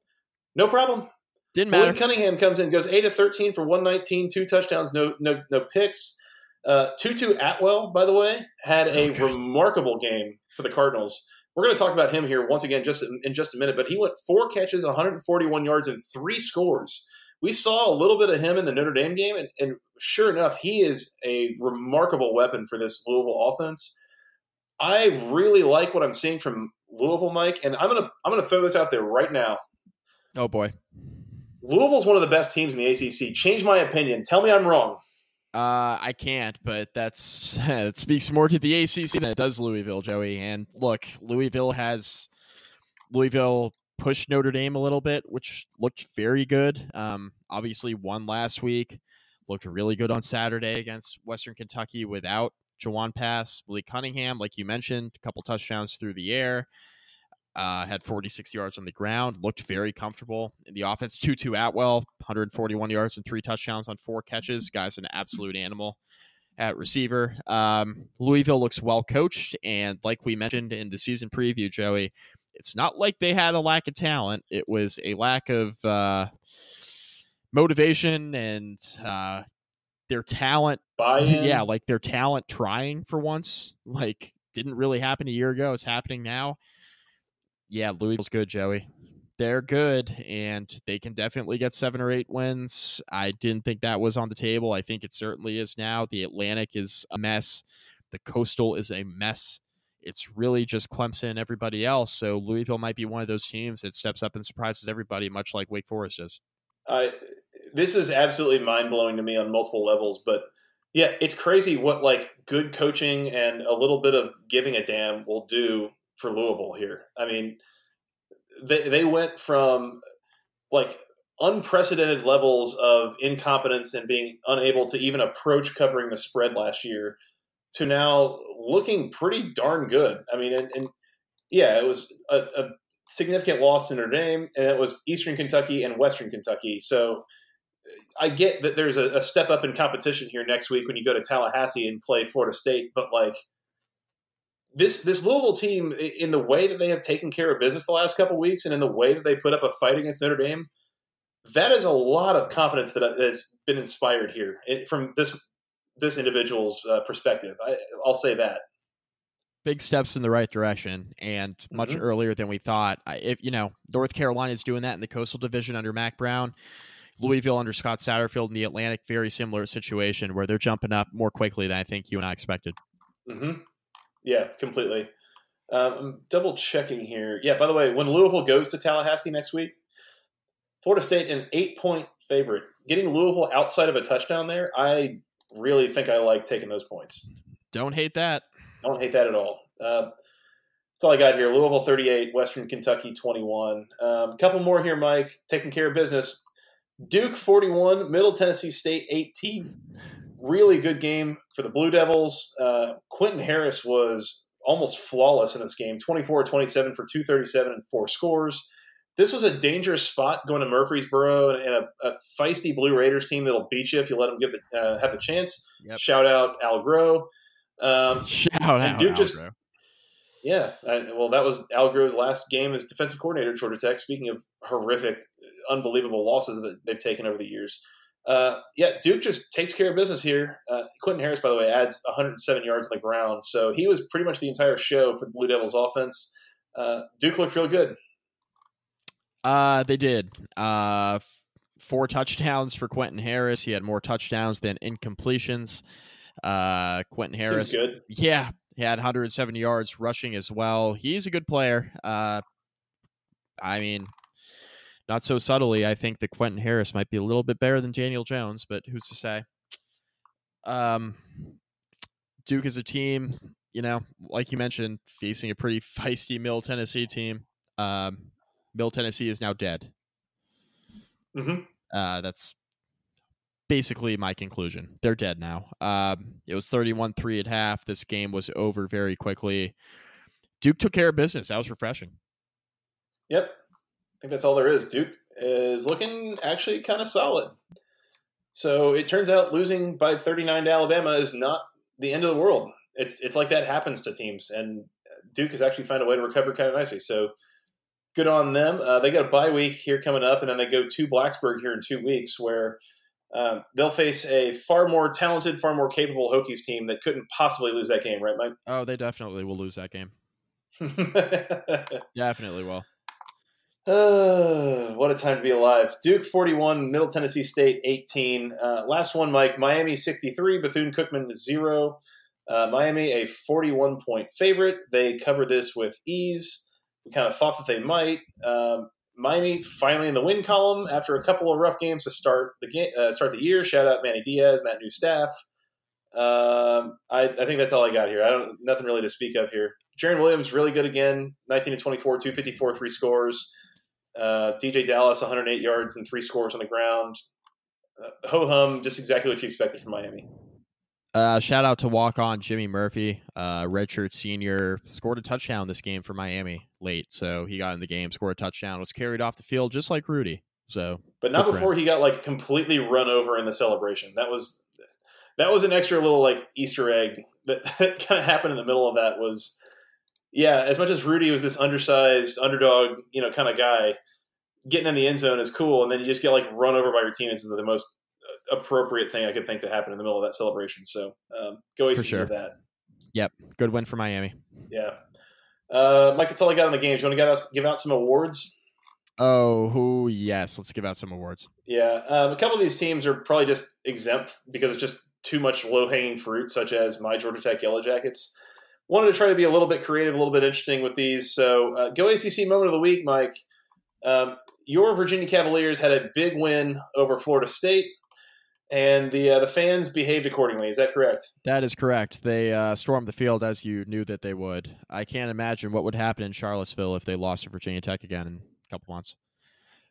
[SPEAKER 1] No problem.
[SPEAKER 2] Didn't
[SPEAKER 1] Willie
[SPEAKER 2] matter.
[SPEAKER 1] Cunningham comes in, goes eight of thirteen for one nineteen, two touchdowns, no no no picks. Uh, Tutu Atwell, by the way, had a
[SPEAKER 2] Okay.
[SPEAKER 1] remarkable game for the Cardinals. We're going to talk about him here once again just in, in just a minute. But he went four catches, 141 yards, and three scores. We saw a little bit of him in the Notre Dame game, and, and sure enough, he is a remarkable weapon for this Louisville offense. I really like what I'm seeing from Louisville, Mike, and I'm gonna I'm gonna throw this out there right now.
[SPEAKER 2] Oh boy.
[SPEAKER 1] Louisville's one of the best teams in the ACC. Change my opinion. Tell me I'm wrong.
[SPEAKER 2] Uh, I can't, but that's it speaks more to the ACC than it does Louisville, Joey. And look, Louisville has Louisville pushed Notre Dame a little bit, which looked very good. Um, obviously won last week, looked really good on Saturday against Western Kentucky without Jawon Pass, Willie Cunningham, like you mentioned, a couple touchdowns through the air. Uh, had 46 yards on the ground, looked very comfortable in the offense. Tutu Atwell, 141 yards and three touchdowns on four catches. Guy's an absolute animal at receiver. Um, Louisville looks well coached. And like we mentioned in the season preview, Joey, it's not like they had a lack of talent, it was a lack of uh, motivation and uh, their talent
[SPEAKER 1] Buy-in.
[SPEAKER 2] yeah, like their talent trying for once, like didn't really happen a year ago. It's happening now. Yeah, Louisville's good, Joey. They're good, and they can definitely get seven or eight wins. I didn't think that was on the table. I think it certainly is now. The Atlantic is a mess. The Coastal is a mess. It's really just Clemson and everybody else. So Louisville might be one of those teams that steps up and surprises everybody, much like Wake Forest does.
[SPEAKER 1] I this is absolutely mind blowing to me on multiple levels, but yeah, it's crazy what like good coaching and a little bit of giving a damn will do for Louisville here. I mean, they they went from like unprecedented levels of incompetence and being unable to even approach covering the spread last year to now looking pretty darn good. I mean, and, and yeah, it was a, a significant loss to Notre Dame, and it was Eastern Kentucky and Western Kentucky. So I get that there's a, a step up in competition here next week when you go to Tallahassee and play Florida State, but like this this Louisville team, in the way that they have taken care of business the last couple weeks, and in the way that they put up a fight against Notre Dame, that is a lot of confidence that has been inspired here eh, from this this individual's uh, perspective. I, I'll say that.
[SPEAKER 2] big steps in the right direction and much
[SPEAKER 1] Mhm.
[SPEAKER 2] earlier than we thought. If you know, North Carolina is doing that in the Coastal Division under Mack Brown. Louisville under Scott Satterfield in the Atlantic, very similar situation where they're jumping up more quickly than I think you and I expected.
[SPEAKER 1] hmm Yeah, completely. Um, I'm double checking here. Yeah, by the way, when Louisville goes to Tallahassee next week, Florida State an eight point favorite. Getting Louisville outside of a touchdown there, I really think I like taking those points.
[SPEAKER 2] Don't hate that.
[SPEAKER 1] Don't hate that at all. Uh, that's all I got here. Louisville 38, Western Kentucky 21. A um, couple more here, Mike. Taking care of business. Duke 41, Middle Tennessee State 18. Really good game for the Blue Devils. Uh, Quentin Harris was almost flawless in this game 24 27 for 237 and four scores. This was a dangerous spot going to Murfreesboro and a, a feisty Blue Raiders team that'll beat you if you let them give the, uh, have the chance.
[SPEAKER 2] Yep.
[SPEAKER 1] Shout out Al Groh. Um,
[SPEAKER 2] Shout out,
[SPEAKER 1] Duke just-
[SPEAKER 2] Alvaro.
[SPEAKER 1] yeah, I, well, that was Al Groh's last game as defensive coordinator at Georgia Tech. Speaking of horrific, unbelievable losses that they've taken over the years, uh, yeah, Duke just takes care of business here. Uh, Quentin Harris, by the way, adds 107 yards on the ground, so he was pretty much the entire show for the Blue Devils offense. Uh, Duke looked real good.
[SPEAKER 2] Uh, they did. Uh, four touchdowns for Quentin Harris. He had more touchdowns than incompletions. Uh, Quentin Harris.
[SPEAKER 1] Seems good.
[SPEAKER 2] Yeah, he had 170 yards rushing as well. He's a good player. Uh, I mean, not so subtly. I think that Quentin Harris might be a little bit better than Daniel Jones, but who's to say? Um, Duke is a team, you know, like you mentioned, facing a pretty feisty Middle Tennessee team. Um, Middle Tennessee is now dead.
[SPEAKER 1] hmm
[SPEAKER 2] Uh, that's basically my conclusion. They're dead now. Um, it was 31 3 at half. This game was over very quickly. Duke took care of business. That was refreshing.
[SPEAKER 1] Yep, think that's all there is. Duke is looking actually kind of solid. So it turns out losing by 39 to Alabama is not the end of the world. It's it's like that happens to teams, and Duke has actually found a way to recover kind of nicely. So good on them. Uh, they got a bye week here coming up, and then they go to Blacksburg here in two weeks, where um, they'll face a far more talented, far more capable Hokies team that couldn't possibly lose that game, right, Mike?
[SPEAKER 2] Oh, they definitely will lose that game. Definitely will.
[SPEAKER 1] Uh, what a time to be alive. Duke 41, Middle Tennessee State 18. Uh, last one, Mike. Miami 63, Bethune Cookman 0. Uh, Miami a 41 point favorite. They covered this with ease. We kind of thought that they might. Um, Miami finally in the win column after a couple of rough games to start the game, uh, start the year. Shout out Manny Diaz and that new staff. Um, I, I think that's all I got here. I don't nothing really to speak of here. Jarren Williams really good again. 19 to 24, 254, three scores. Uh, DJ Dallas, 108 yards and three scores on the ground. Uh, Ho hum, just exactly what you expected from Miami.
[SPEAKER 2] Uh, shout out to walk on Jimmy Murphy, uh, redshirt senior, scored a touchdown this game for Miami late. So he got in the game, scored a touchdown, was carried off the field just like Rudy. So
[SPEAKER 1] But not before he got like completely run over in the celebration. That was that was an extra little like Easter egg that, kind of happened in the middle of that. Was yeah, as much as Rudy was this undersized underdog, you know, kind of guy, getting in the end zone is cool, and then you just get like run over by your teammates is the most uh, appropriate thing I could think to happen in the middle of that celebration. So um, go ACC
[SPEAKER 2] sure.
[SPEAKER 1] with that.
[SPEAKER 2] yep, good win for Miami.
[SPEAKER 1] Yeah. Uh, Mike, that's all I got on the games. You want to get us, give out some awards?
[SPEAKER 2] Oh, who? Yes, let's give out some awards.
[SPEAKER 1] Yeah. Um, a couple of these teams are probably just exempt because it's just too much low hanging fruit, such as my Georgia Tech Yellow Jackets. Wanted to try to be a little bit creative, a little bit interesting with these. So, uh, go ACC moment of the week, Mike. Um, your Virginia Cavaliers had a big win over Florida State, and the uh, the fans behaved accordingly. Is that correct?
[SPEAKER 2] That is correct. They uh, stormed the field as you knew that they would. I can't imagine what would happen in Charlottesville if they lost to Virginia Tech again in a couple months.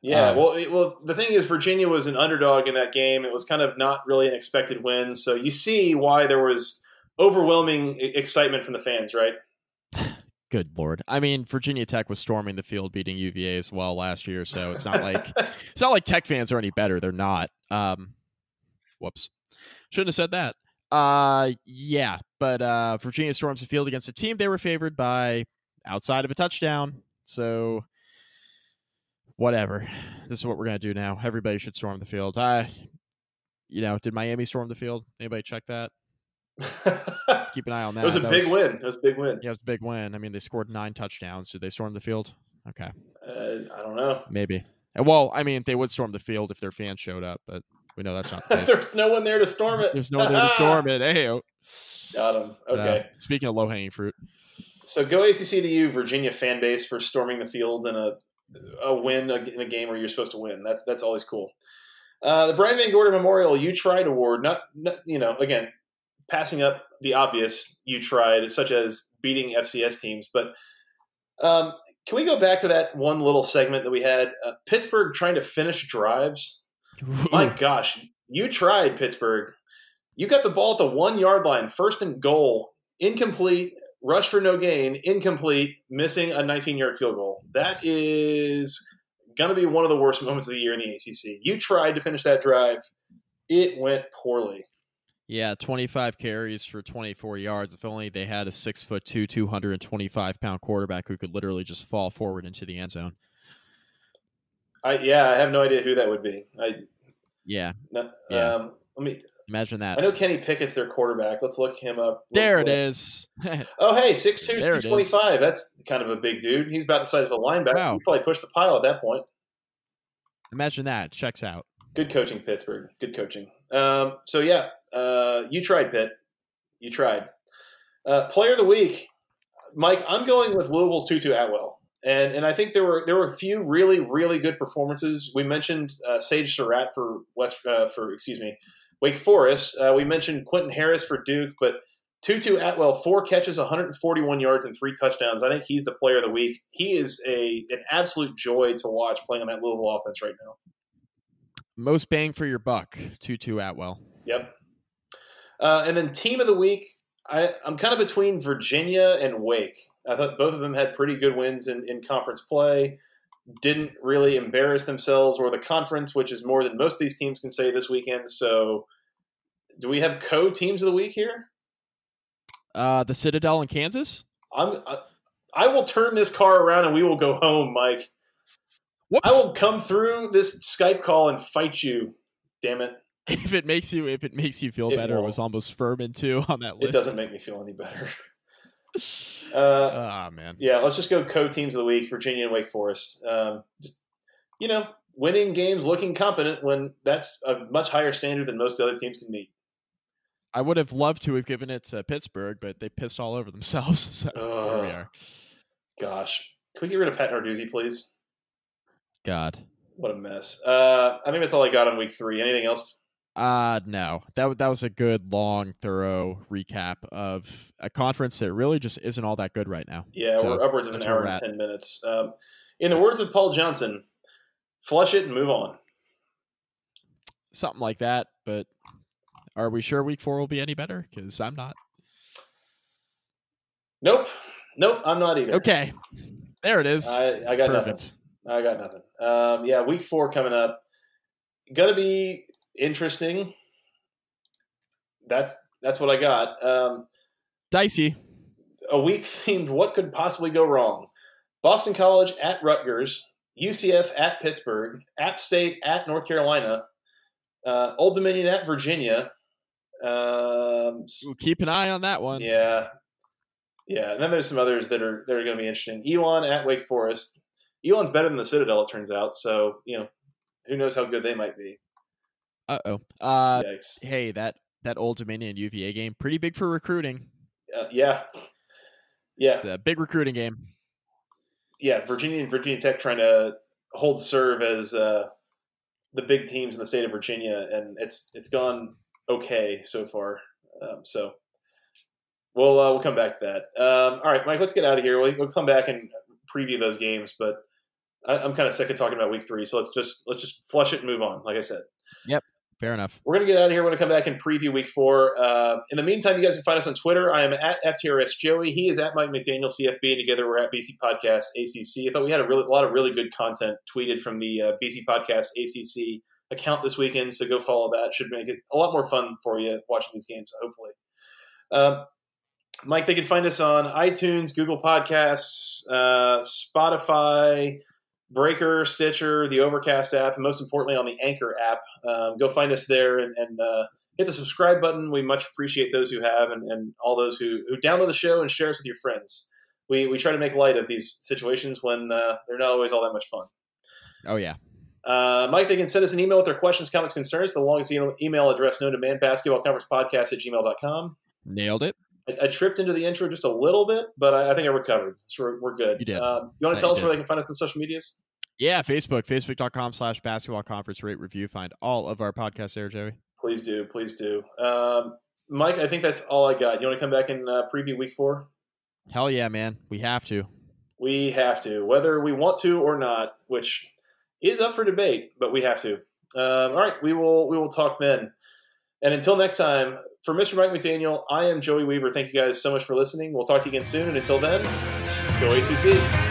[SPEAKER 1] Yeah,
[SPEAKER 2] Um,
[SPEAKER 1] well, it, well, the thing is, Virginia was an underdog in that game. It was kind of not really an expected win, so you see why there was overwhelming excitement from the fans, right?
[SPEAKER 2] Good lord! I mean, Virginia Tech was storming the field, beating UVA as well last year. So it's not like it's not like Tech fans are any better. They're not. Um, whoops, shouldn't have said that. Uh, yeah, but uh, Virginia storms the field against a team they were favored by outside of a touchdown. So whatever. This is what we're gonna do now. Everybody should storm the field. I, you know, did Miami storm the field? Anybody check that? Keep an eye on that.
[SPEAKER 1] It was a
[SPEAKER 2] That
[SPEAKER 1] big win. It was a big win.
[SPEAKER 2] Yeah, it was a big win. I mean, they scored nine touchdowns. Did they storm the field? Okay.
[SPEAKER 1] Uh, I don't know.
[SPEAKER 2] Maybe. Uh, Well, I mean, they would storm the field if their fans showed up, but we know that's not the case.
[SPEAKER 1] There's no one there to storm it.
[SPEAKER 2] There's no one there to storm it. Hey,
[SPEAKER 1] Got him. Okay.
[SPEAKER 2] speaking of low hanging fruit,
[SPEAKER 1] So go ACC to you, Virginia fan base, for storming the field in a a win in a game where you're supposed to win. That's that's always cool. Uh, the Brian VanGorder Memorial You Tried Award, not, not, you know, again, passing up the obvious you tried, such as beating FCS teams. But um, can we go back to that one little segment that we had? Uh, Pittsburgh trying to finish drives. My gosh, you tried, Pittsburgh. You got the ball at the one yard line, first and goal, incomplete, rush for no gain, incomplete, missing a 19 yard field goal. That is going to be one of the worst moments of the year in the ACC. You tried to finish that drive, it went poorly.
[SPEAKER 2] Yeah, 25 carries for 24 yards. If only they had a six foot two, 225 pound quarterback who could literally just fall forward into the end zone.
[SPEAKER 1] I yeah, I have no idea who that would be. I
[SPEAKER 2] Yeah,
[SPEAKER 1] no,
[SPEAKER 2] Yeah.
[SPEAKER 1] Um, let me.
[SPEAKER 2] imagine that.
[SPEAKER 1] I know Kenny Pickett's their quarterback. Let's look him up.
[SPEAKER 2] There it
[SPEAKER 1] quick.
[SPEAKER 2] is.
[SPEAKER 1] Oh, hey, 6'2",
[SPEAKER 2] There
[SPEAKER 1] 225. That's kind of a big dude. He's about the size of a linebacker.
[SPEAKER 2] Wow.
[SPEAKER 1] He probably pushed the pile at that point.
[SPEAKER 2] imagine that. Checks out.
[SPEAKER 1] Good coaching, Pittsburgh. Good coaching. Um, so yeah, uh, you tried, Pitt. You tried. Uh, player of the week, Mike. I'm going with Louisville's Tutu Atwell, and and I think there were there were a few really really good performances. We mentioned uh, Sage Surratt for West uh, for excuse me Wake Forest. Uh, we mentioned Quentin Harris for Duke, but Tutu Atwell four catches, 141 yards, and three touchdowns. I think he's the player of the week. He is a an absolute joy to watch playing on that Louisville offense right now.
[SPEAKER 2] Most bang for your buck. Tutu Atwell.
[SPEAKER 1] Yep. Uh, and then team of the week, I, I'm kind of between Virginia and Wake. I thought both of them had pretty good wins in, in conference play. Didn't really embarrass themselves or the conference, which is more than most of these teams can say this weekend. So, do we have co teams of the week here?
[SPEAKER 2] Uh, the Citadel in Kansas.
[SPEAKER 1] I'm. I, I will turn this car around and we will go home, Mike.
[SPEAKER 2] Whoops.
[SPEAKER 1] I will come through this Skype call and fight you. Damn it!
[SPEAKER 2] If it makes you if it makes you feel
[SPEAKER 1] It
[SPEAKER 2] better, it
[SPEAKER 1] won't.
[SPEAKER 2] was almost Furman too on that list.
[SPEAKER 1] It doesn't make me feel any better. Uh,
[SPEAKER 2] Ah man.
[SPEAKER 1] Yeah, let's just go co teams of the week: Virginia and Wake Forest. Um, just you know, winning games, looking competent when that's a much higher standard than most other teams can meet.
[SPEAKER 2] I would have loved to have given it to Pittsburgh, but they pissed all over themselves. So here we are.
[SPEAKER 1] Gosh, can we get rid of Pat Narduzzi, please?
[SPEAKER 2] God.
[SPEAKER 1] What a mess. Uh, I think that's all I got on week three. Anything else?
[SPEAKER 2] Uh no. That that was a good, long, thorough recap of a conference that really just isn't all that good right now.
[SPEAKER 1] Yeah,
[SPEAKER 2] So,
[SPEAKER 1] we're upwards of an hour and ten minutes. Um, in the words of Paul Johnson, flush it and move on.
[SPEAKER 2] Something like that. But are we sure week four will be any better? Because I'm not.
[SPEAKER 1] Nope, nope, I'm not either.
[SPEAKER 2] Okay. There it is.
[SPEAKER 1] I, I got nothing. I got nothing. Um, yeah, week four coming up. Gonna be interesting. That's that's what I got. Um,
[SPEAKER 2] Dicey.
[SPEAKER 1] a week themed. What could possibly go wrong? Boston College at Rutgers, UCF at Pittsburgh, App State at North Carolina, uh, Old Dominion at Virginia. Um,
[SPEAKER 2] Ooh, Keep an eye on that one.
[SPEAKER 1] yeah, yeah. And then there's some others that are that are going to be interesting. Elon at Wake Forest. Elon's better than the Citadel, it turns out. So you know, who knows how good they might be.
[SPEAKER 2] Uh oh. Uh
[SPEAKER 1] Yikes.
[SPEAKER 2] hey, that that old Dominion UVA game, pretty big for recruiting.
[SPEAKER 1] Uh, yeah, yeah,
[SPEAKER 2] It's a big recruiting game.
[SPEAKER 1] yeah. Virginia and Virginia Tech trying to hold serve as uh, the big teams in the state of Virginia, and it's it's gone okay so far. Um, so we'll uh, we'll come back to that. Um, all right, Mike, let's get out of here. We'll, we'll come back and preview those games, but I, I'm kind of sick of talking about Week Three, so let's just let's just flush it and move on. Like I said.
[SPEAKER 2] Fair enough.
[SPEAKER 1] We're going to get out of here. We're going to come back and preview week four. Uh, in the meantime, you guys can find us on Twitter. I am at FTRS Joey. He is at Mike McDaniel CFB, and together we're at BC Podcast ACC. I thought we had a, really, a lot of really good content tweeted from the uh, BC Podcast ACC account this weekend, so go follow that. Should make it a lot more fun for you watching these games, hopefully. Um, Mike, they can find us on iTunes, Google Podcasts, uh, Spotify, Breaker, Stitcher, the Overcast app, and most importantly on the Anchor app. Um, go find us there and, and uh, hit the subscribe button. We much appreciate those who have and, and all those who, who download the show and share us with your friends. We, we try to make light of these situations when uh, they're not always all that much fun.
[SPEAKER 2] Oh yeah.
[SPEAKER 1] Uh, Mike, they can send us an email with their questions, comments, concerns. The longest email address known to man, basketball conference podcast at gmail.com.
[SPEAKER 2] Nailed it.
[SPEAKER 1] I, I tripped into the intro just a little bit, but I, I think I recovered. So we're, we're good.
[SPEAKER 2] You did.
[SPEAKER 1] Um, you want to tell us
[SPEAKER 2] did.
[SPEAKER 1] where they can find us on social medias?
[SPEAKER 2] Yeah, Facebook, facebook.com slash basketball conference rate review. Find all of our podcasts there, Joey.
[SPEAKER 1] Please do. Please do. Um, Mike, I think that's all I got. You want to come back and uh, preview week four?
[SPEAKER 2] Hell yeah, man. We have to.
[SPEAKER 1] We have to, whether we want to or not, which is up for debate, but we have to. Um, all right, we will we will talk then. And until next time, for Mr. Mike McDaniel, I am Joey Weaver. Thank you guys so much for listening. We'll talk to you again soon. And until then, go ACC.